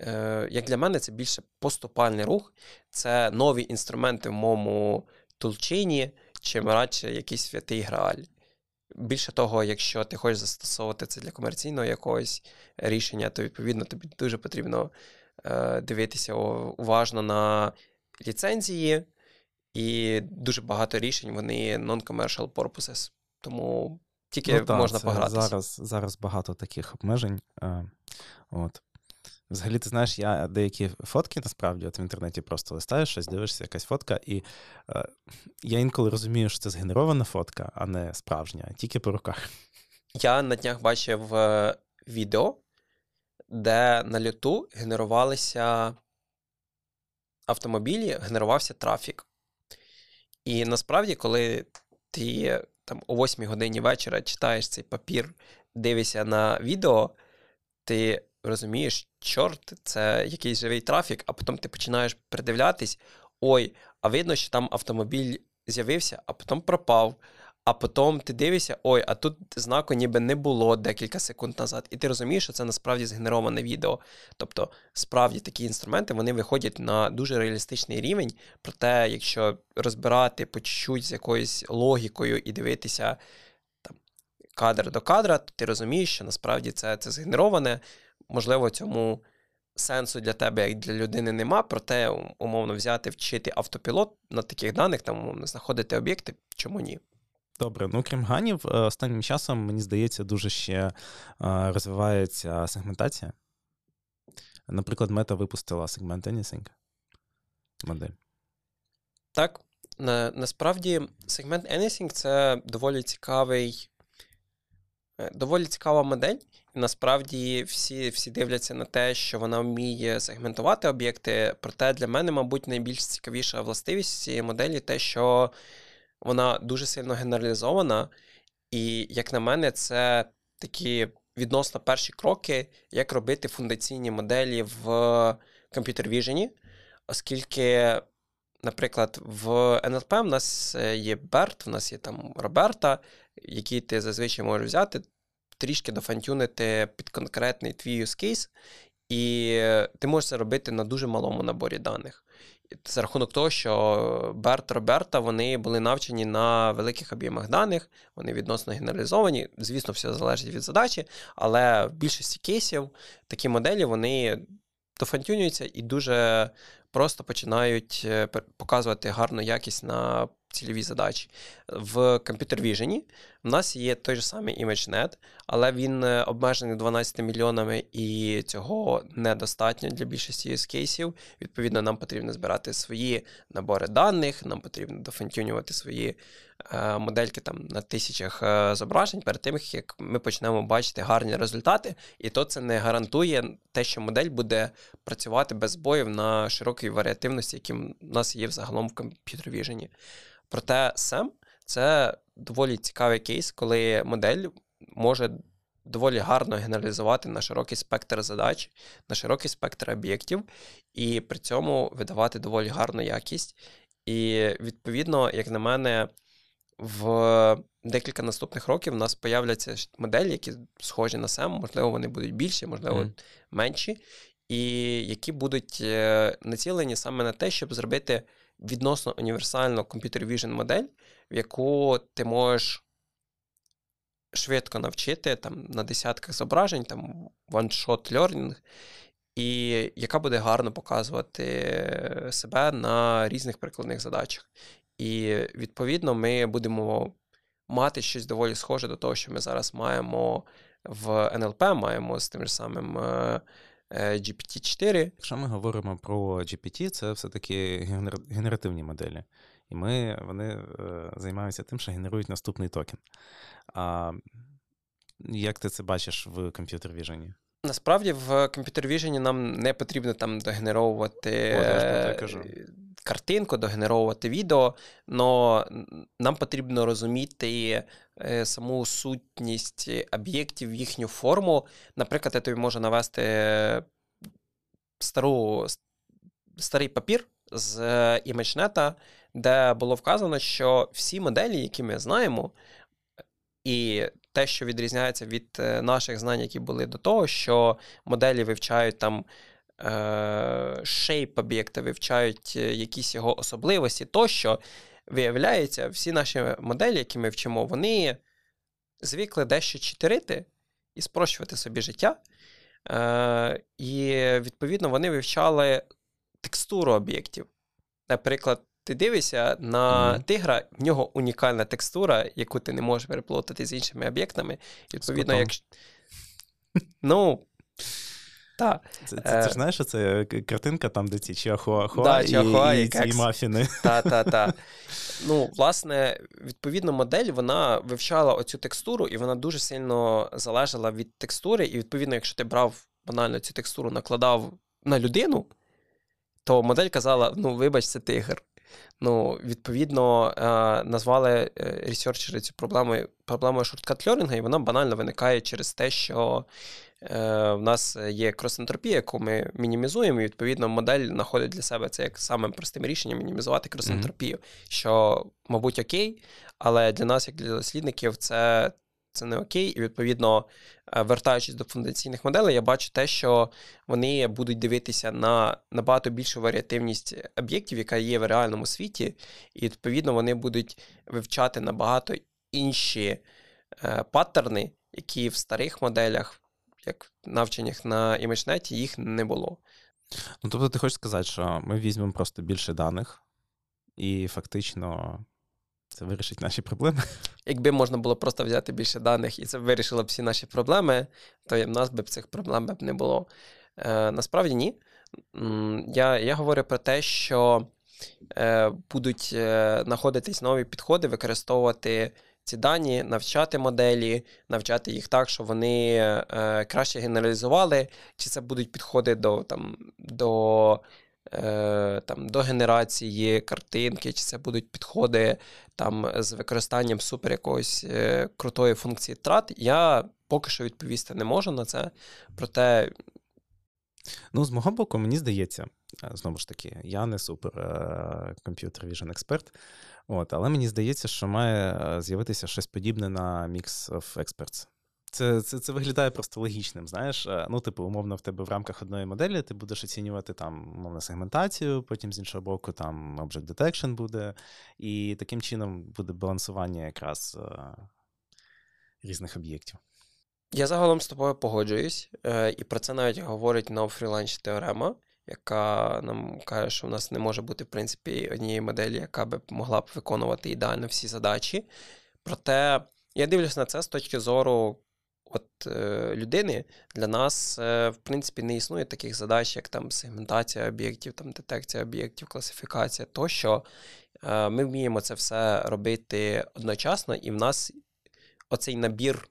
Е, Як для мене, це більше поступальний рух, це нові інструменти в моєму тулчині, чим радше якийсь святий грааль. Більше того, якщо ти хочеш застосовувати це для комерційного якогось рішення, то відповідно тобі дуже потрібно е, дивитися уважно на ліцензії, і дуже багато рішень вони non-commercial purposes. Тому тільки ну, можна це погратися. Зараз зараз багато таких обмежень. А, от. Взагалі, ти знаєш, я деякі фотки насправді от в інтернеті просто листаєш щось, дивишся, якась фотка, і е, я інколи розумію, що це згенерована фотка, а не справжня, тільки по руках. Я на днях бачив е, відео, де на люту генерувалися автомобілі, генерувався трафік. І насправді, коли ти там о 8 годині вечора читаєш цей папір, дивишся на відео, ти розумієш, чорт, це якийсь живий трафік, а потім ти починаєш придивлятись: ой, а видно, що там автомобіль з'явився, а потім пропав. А потім ти дивишся, ой, а тут знаку ніби не було декілька секунд назад. І ти розумієш, що це насправді згенероване відео. Тобто, справді такі інструменти вони виходять на дуже реалістичний рівень. Проте, якщо розбирати по чуть-чуть з якоюсь логікою і дивитися там, кадр до кадра, то ти розумієш, що насправді це, це згенероване. Можливо, цьому. Сенсу для тебе, як для людини, нема, проте умовно взяти, вчити автопілот на таких даних, там умовно знаходити об'єкти, чому ні. Добре, ну крім ганів, е, останнім часом, мені здається, дуже ще е, розвивається сегментація. Наприклад, мета випустила сегмент Anything модель. Так. На, Насправді, сегмент Anything це доволі цікавий, е, доволі цікава модель. І насправді всі всі дивляться на те, що вона вміє сегментувати об'єкти. Проте для мене, мабуть, найбільш цікавіша властивість цієї моделі те, що вона дуже сильно генералізована, і, як на мене, це такі відносно перші кроки, як робити фундаційні моделі в комп'ютер віжені, оскільки наприклад, в НЛП в нас є Берт, в нас є там Роберта, які ти зазвичай можеш взяти, трішки дофантюнити під конкретний твій use case, і ти можеш це робити на дуже малому наборі даних. За рахунок того, що Берт Роберта вони були навчені на великих об'ємах даних, вони відносно генералізовані. Звісно, все залежить від задачі, але в більшості кейсів такі моделі вони дофантюнюються і дуже просто починають е, показувати гарну якість на цільові задачі. В Computer Vision в нас є той же самий ImageNet, але він е, обмежений 12 мільйонами, і цього недостатньо для більшості use кейсів. Відповідно, нам потрібно збирати свої набори даних, нам потрібно дофантюнювати свої е, модельки там на тисячах е, зображень перед тим, як ми почнемо бачити гарні результати, і то це не гарантує те, що модель буде працювати без боїв на широкій варіативності, які в нас є взагалом в Vision. Проте SEM – це доволі цікавий кейс, коли модель може доволі гарно генералізувати на широкий спектр задач, на широкий спектр об'єктів, і при цьому видавати доволі гарну якість. І, відповідно, як на мене, в декілька наступних років у нас появляться моделі, які схожі на SEM, можливо, вони будуть більші, можливо, mm. менші, і які будуть е, націлені саме на те, щоб зробити відносно універсальну Computer Vision модель, в яку ти можеш швидко навчити там, на десятках зображень, там one-shot learning, і яка буде гарно показувати себе на різних прикладних задачах. І відповідно ми будемо мати щось доволі схоже до того, що ми зараз маємо в НЛП, маємо з тим ж самим Е, GPT-4. Якщо ми говоримо про GPT, це все-таки генеративні моделі. І ми, вони е, займаються тим, що генерують наступний токен. А як ти це бачиш в комп'ютер віжені? Насправді в комп'ютер віжені нам не потрібно там догенеровувати О, картинку, догенеровувати відео, але нам потрібно розуміти е, саму сутність об'єктів, їхню форму. Наприклад, я тобі можу навести стару, старий папір з ImageNet, де було вказано, що всі моделі, які ми знаємо, і те, що відрізняється від е, наших знань, які були до того, що моделі вивчають там шейп об'єкта, вивчають е, якісь його особливості, тощо, виявляється, всі наші моделі, які ми вчимо, вони звикли дещо читерити і спрощувати собі життя. Е, І, відповідно, вони вивчали текстуру об'єктів. Наприклад, ти дивишся на mm-hmm. тигра, в нього унікальна текстура, яку ти не можеш переплутати з іншими об'єктами. Відповідно, якщо. Ну, та. Це, це, це ж е, знаєш, що це картинка там, де ці Чіахуахуа да, і, і, і ці мафіни. Так, так, так. [laughs] Ну, власне, відповідно, модель вона вивчала оцю текстуру, і вона дуже сильно залежала від текстури. І, відповідно, якщо ти брав банально цю текстуру, накладав на людину, то модель казала: ну, вибач, це тигр. Ну, відповідно, е, назвали е, ресерчери цю проблему проблемою shortcut learning а, і вона банально виникає через те, що е, в нас є кросентропія, яку ми мінімізуємо, і відповідно модель знаходить для себе це як самим простим рішенням мінімізувати кросентропію, mm-hmm. що, мабуть, окей, але для нас, як для дослідників, це це не окей, і відповідно, е, вертаючись до фундаційних моделей, я бачу те, що вони будуть дивитися на набагато більшу варіативність об'єктів, яка є в реальному світі, і відповідно вони будуть вивчати набагато інші е, паттерни, які в старих моделях, як навчаннях на імеджнеті, їх не було. Ну, тобто, ти хочеш сказати, що ми візьмемо просто більше даних, і фактично це вирішить наші проблеми. [laughs] Якби можна було просто взяти більше даних і це вирішило б всі наші проблеми, то в нас б цих проблем б не було. Е, Насправді ні. Я я говорю про те, що е, будуть е, знаходитись нові підходи, використовувати ці дані, навчати моделі, навчати їх так, щоб вони е, краще генералізували, чи це будуть підходи до там, до Е, там, до генерації картинки, чи це будуть підходи там, з використанням супер якоїсь е, крутої функції трат, я поки що відповісти не можу на це. Проте. Ну, з мого боку, мені здається, Знову ж таки, я не супер комп'ютер Vision експерт, от, але мені здається, що має з'явитися щось подібне на Mix of Experts. Це це, це виглядає просто логічним. Знаєш, ну, типу, умовно, в тебе в рамках одної моделі ти будеш оцінювати там умовно сегментацію, потім з іншого боку, там Object Detection буде, і таким чином буде балансування якраз різних об'єктів. Я загалом з тобою погоджуюсь, е, і про це навіть говорить No Freelance теорема, яка нам каже, що в нас не може бути, в принципі, однієї моделі, яка би могла б виконувати ідеально всі задачі. Проте я дивлюсь на це з точки зору от, е, людини. Для нас, е, в принципі, не існує таких задач, як там сегментація об'єктів, там детекція об'єктів, класифікація тощо. Е, ми вміємо це все робити одночасно, і в нас оцей набір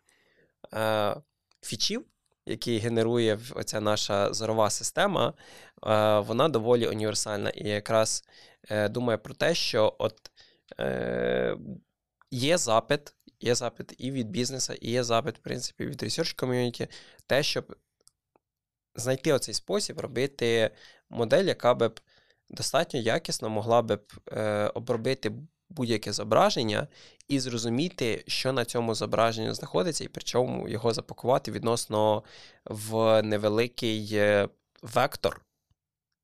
е, фічів, який генерує оця наша зорова система, е, вона доволі універсальна. І якраз е, думає про те, що от е, є запит, є запит і від бізнесу, і є запит, в принципі, від research ком'юніті, те, щоб знайти оцей спосіб робити модель, яка б достатньо якісно могла б обробити будь-яке зображення і зрозуміти, що на цьому зображенні знаходиться, і причому його запакувати відносно в невеликий е, вектор,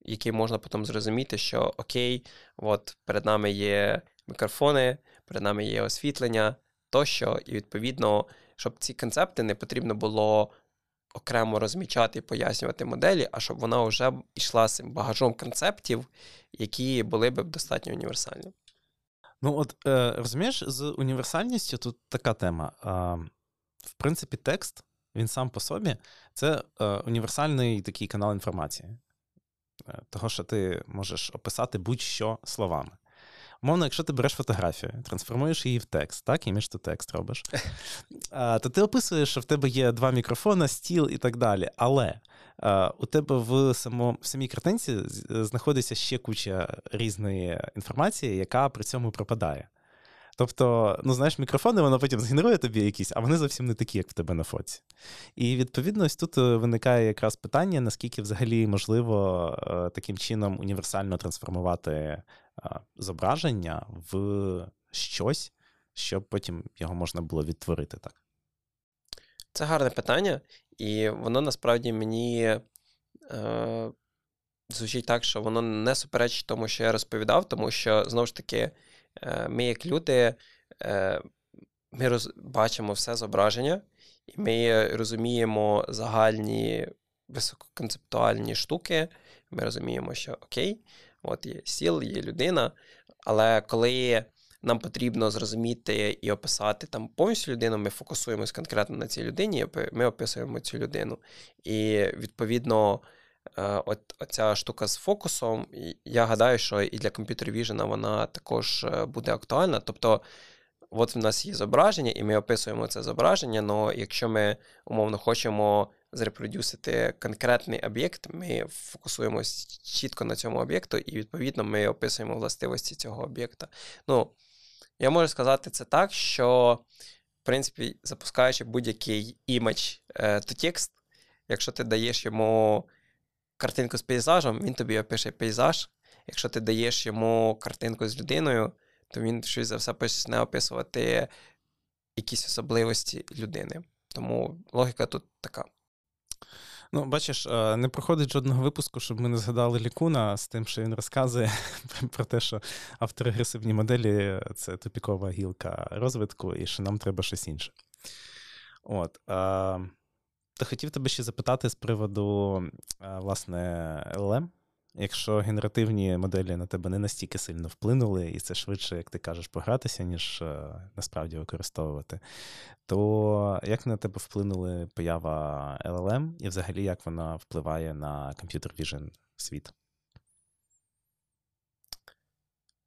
який можна потім зрозуміти, що окей, от перед нами є мікрофони, перед нами є освітлення тощо, і відповідно, щоб ці концепти не потрібно було. Окремо розмічати і пояснювати моделі, а щоб вона вже йшла з багажом концептів, які були б достатньо універсальні. Ну, от е, розумієш, з універсальністю тут така тема. Е, в принципі, текст, він сам по собі це е, універсальний такий канал інформації. Е, того, що ти можеш описати будь-що словами. Умовно, якщо ти береш фотографію, трансформуєш її в текст, так, і між то текст робиш, [laughs] то ти описуєш, що в тебе є два мікрофона, стіл і так далі. Але у тебе в само, в самій картинці знаходиться ще куча різної інформації, яка при цьому пропадає. Тобто, ну знаєш, мікрофони, воно потім згенерує тобі якісь, а вони зовсім не такі, як в тебе на фоці. І відповідно, ось тут е, виникає якраз питання, наскільки взагалі можливо е, таким чином універсально трансформувати е, зображення в щось, щоб потім його можна було відтворити так. Це гарне питання, і воно насправді мені е, звучить так, що воно не суперечить тому, що я розповідав, тому що знову ж таки. Е, ми, як люди, е, ми роз... бачимо все зображення, і ми розуміємо загальні висококонцептуальні штуки. Ми розуміємо, що окей, от є сіл, є людина, але коли. Нам потрібно зрозуміти і описати там повністю людину. Ми фокусуємось конкретно на цій людині, ми описуємо цю людину. І відповідно Е, от Оця штука з фокусом, я гадаю, що і для Vision вона також е, буде актуальна. Тобто, от в нас є зображення, і ми описуємо це зображення, але якщо ми умовно хочемо зрепродюсити конкретний об'єкт, ми фокусуємося чітко на цьому об'єкту, і, відповідно, ми описуємо властивості цього об'єкта. Ну, я можу сказати це так, що, в принципі, запускаючи будь-який імідж е, то текст, якщо ти даєш йому картинку з пейзажем, він тобі опише пейзаж. Якщо ти даєш йому картинку з людиною, то він щось за все почне описувати якісь особливості людини. Тому логіка тут така. Ну, бачиш, е, не проходить жодного випуску, щоб ми не згадали Лікуна з тим, що він розказує [laughs] про те, що авторегресивні моделі це тупікова гілка розвитку, і що нам треба щось інше. От. Е, та хотів тебе ще запитати з приводу, власне, LLM. Якщо генеративні моделі на тебе не настільки сильно вплинули, і це швидше, як ти кажеш, погратися, ніж е, насправді використовувати, то як на тебе вплинули поява LLM і взагалі як вона впливає на Computer Vision світ?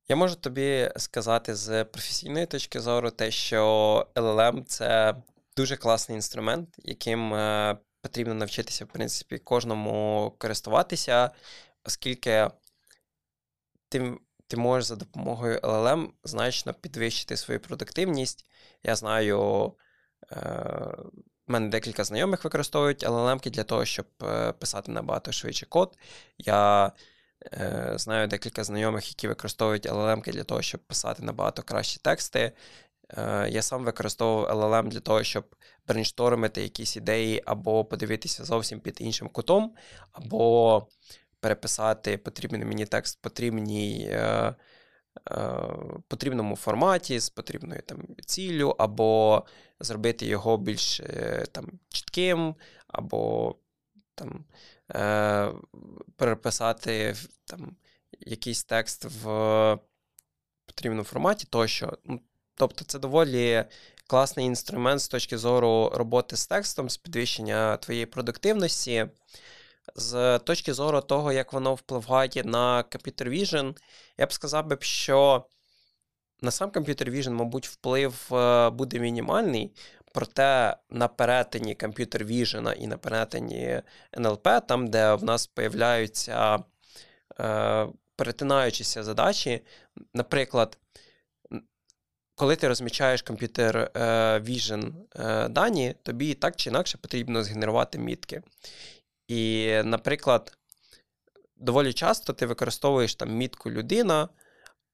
Я можу тобі сказати з професійної точки зору те, що LLM це дуже класний інструмент, яким е, потрібно навчитися, в принципі, кожному користуватися, оскільки ти ти можеш за допомогою LLM значно підвищити свою продуктивність. Я знаю, е, в мене декілька знайомих використовують LLM для того, щоб е, писати набагато швидше код. Я Е, знаю декілька знайомих, які використовують LLM для того, щоб писати набагато кращі тексти. Я сам використовував LLM для того, щоб брейнштормити якісь ідеї, або подивитися зовсім під іншим кутом, або переписати потрібний мені текст в потрібній, е, потрібному форматі, з потрібною там ціллю, або зробити його більш там, чітким, або там е, переписати там, якийсь текст в потрібному форматі тощо. Ну, Тобто, це доволі класний інструмент з точки зору роботи з текстом, з підвищення твоєї продуктивності. З точки зору того, як воно впливає на Computer Vision, я б сказав би, що на сам Computer Vision, мабуть, вплив е, буде мінімальний, Проте на перетині комп'ютер Vision і на перетині НЛП, там, де в нас появляються е, перетинаючіся задачі, наприклад, коли ти розмічаєш комп'ютер е, Vision е, дані, тобі так чи інакше потрібно згенерувати мітки. І, наприклад, доволі часто ти використовуєш там мітку людина,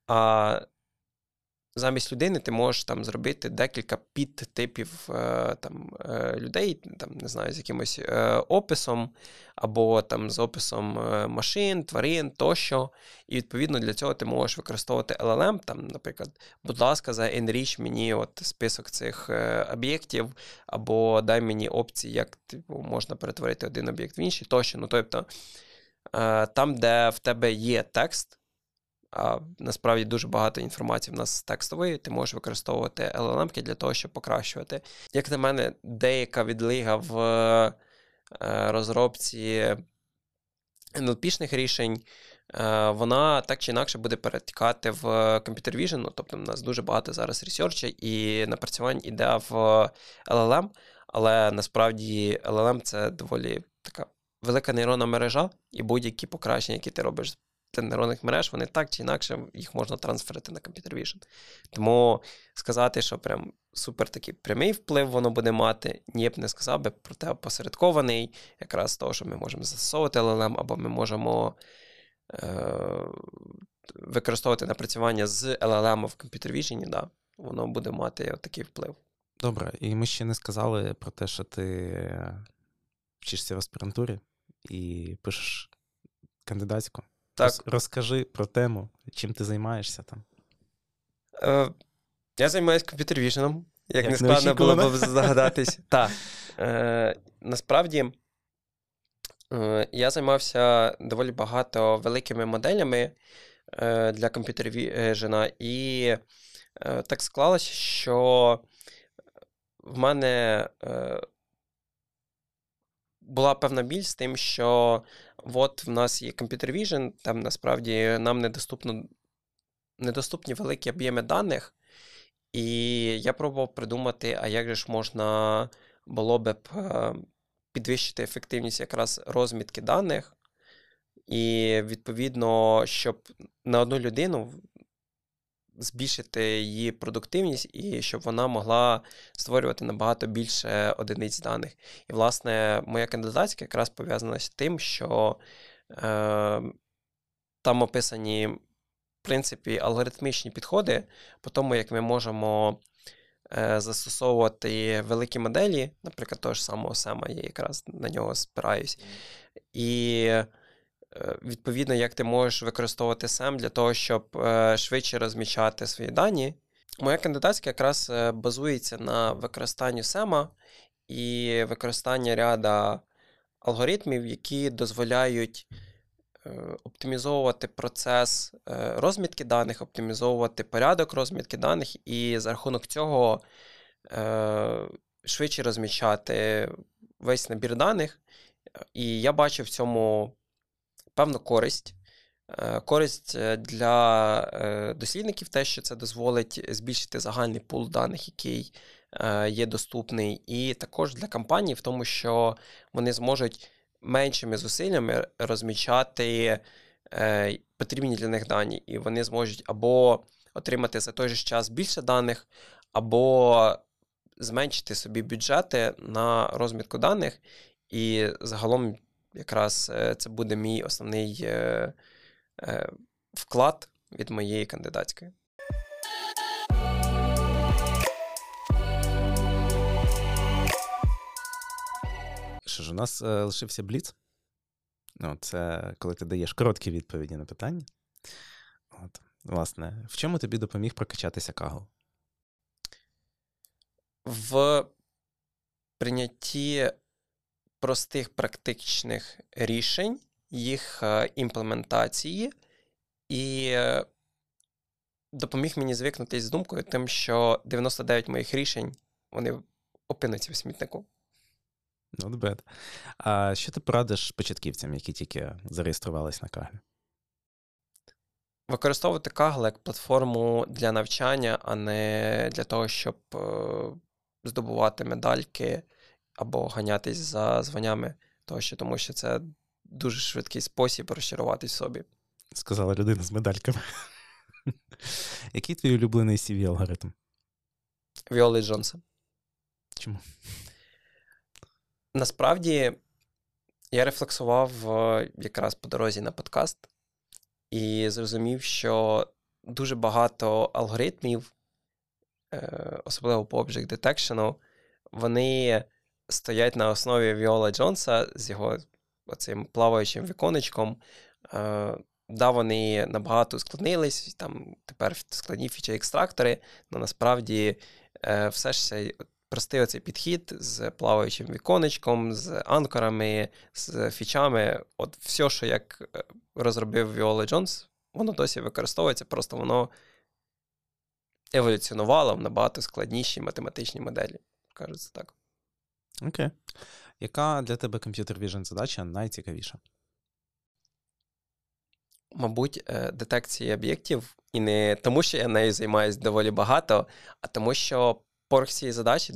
а замість людини ти можеш там зробити декілька підтипів е, там, е, людей, там, не знаю, з якимось е, описом, або там з описом машин, тварин тощо. І відповідно для цього ти можеш використовувати LLM, там, наприклад, будь ласка, за enrich мені от список цих об'єктів, або дай мені опції, як типу, можна перетворити один об'єкт в інший тощо. Ну, тобто, там, де в тебе є текст. А насправді дуже багато інформації в нас текстової, ти можеш використовувати LLM для того, щоб покращувати. Як на мене, деяка відлига в е, розробці NLP-шних рішень, е, вона так чи інакше буде перетікати в Computer Vision. Ну, Тобто, у нас дуже багато зараз ресерча і напрацювань іде в LLM, але насправді LLM це доволі така велика нейронна мережа, і будь-які покращення, які ти робиш нейронних мереж, вони так чи інакше їх можна трансферити на Computer Vision. Тому сказати, що прям супер такий прямий вплив воно буде мати, ні б не сказав би, проте опосередкований, якраз того, що ми можемо застосовувати LLM, або ми можемо е- використовувати напрацювання з LLM в Computer Vision, да, воно буде мати такий вплив. Добре, і ми ще не сказали про те, що ти вчишся в аспірантурі і пишеш кандидатську. Так. Розкажи про тему, чим ти займаєшся там. Е, Я займаюся комп'ютер-віженом, як, як не складно було б [laughs] здогадатись. Так. Е, Насправді е, я займався доволі багато великими моделями е, для комп'ютер-віжена, і е, так склалося, що в мене. Е, була певна біль з тим, що от в нас є Computer Vision, там насправді нам недоступно, недоступні великі об'єми даних. І я пробував придумати, а як же ж можна було б е, підвищити ефективність якраз розмітки даних. І відповідно, щоб на одну людину збільшити її продуктивність і щоб вона могла створювати набагато більше одиниць даних. І, власне, моя кандидатська якраз пов'язана з тим, що е, там описані, в принципі, алгоритмічні підходи по тому, як ми можемо. Е, застосовувати великі моделі, наприклад, того ж самого Сема, я якраз на нього спираюсь. І відповідно, як ти можеш використовувати SEM для того, щоб е, швидше розмічати свої дані. Моя кандидатська якраз е, базується на використанні SEM і використанні ряда алгоритмів, які дозволяють оптимізовувати процес розмітки даних, оптимізовувати порядок розмітки даних, і за рахунок цього швидше розмічати весь набір даних. І я бачу в цьому певну користь. Е, користь е, для е, дослідників те, що це дозволить збільшити загальний пул даних, який є доступний, і також для компаній, в тому, що вони зможуть меншими зусиллями розмічати потрібні для них дані, і вони зможуть або отримати за той же час більше даних, або зменшити собі бюджети на розмітку даних, і загалом якраз е, це буде мій основний е, е, вклад від моєї кандидатської. Що ж, у нас лишився бліц. Ну, Це коли ти даєш короткі відповіді на питання. От, Власне, в чому тобі допоміг прокачатися Кагл? В прийнятті простих практичних рішень, їх е, імплементації, і е, допоміг мені звикнутися з думкою, тим, що 99 моїх рішень вони опинуться в смітнику. Not bad. А що ти порадиш початківцям, які тільки зареєструвались на Каглі? Використовувати Kaggle як платформу для навчання, а не для того, щоб е, здобувати медальки або ганятись за званнями, того, що, тому що це дуже швидкий спосіб розчаруватись в собі. Сказала людина з медальками. Який твій улюблений cv алгоритм? Віоли Джонса. Чому? Насправді я рефлексував е, якраз по дорозі на подкаст і зрозумів, що дуже багато алгоритмів, е, особливо по Object Detection, вони стоять на основі Віола Джонса з його оцим плаваючим віконечком. Е, да, вони набагато ускладнились, там тепер складні фічі-екстрактори, але насправді все ж це простий оцей підхід з плаваючим віконечком, з анкорами, з фічами. От все, що як е, розробив Віола Джонс, воно досі використовується, просто воно еволюціонувало в набагато складніші математичні моделі. Кажуть так. Окей. Яка для тебе комп'ютер Vision задача найцікавіша? Мабуть, е, детекції об'єктів, і не тому, що я нею займаюся доволі багато, а тому, що поруч цієї задачі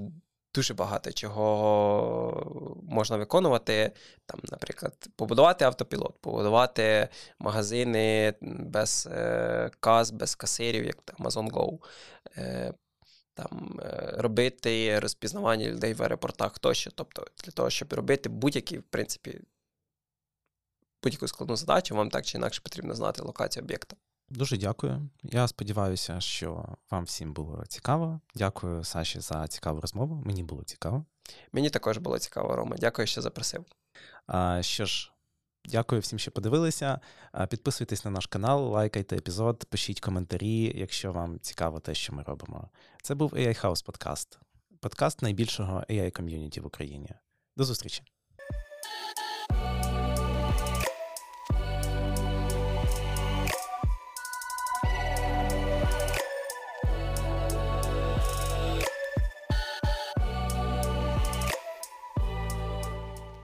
дуже багато чого можна виконувати. Там, Наприклад, побудувати автопілот, побудувати магазини без е, каз, без касирів, як Amazon Go. Там е, робити розпізнавання людей в аеропортах тощо. Тобто, для того, щоб робити будь-які, в принципі, будь-яку складну задачу, вам так чи інакше потрібно знати локацію об'єкта. Дуже дякую. Я сподіваюся, що вам всім було цікаво. Дякую, Саші, за цікаву розмову. Мені було цікаво. Мені також було цікаво, Рома. Дякую, що запросив. А, Що ж, Дякую всім, що подивилися. Е, підписуйтесь на наш канал, лайкайте епізод, пишіть коментарі, якщо вам цікаво те, що ми робимо. Це був AI House подкаст, подкаст найбільшого AI ком'юніті в Україні. До зустрічі!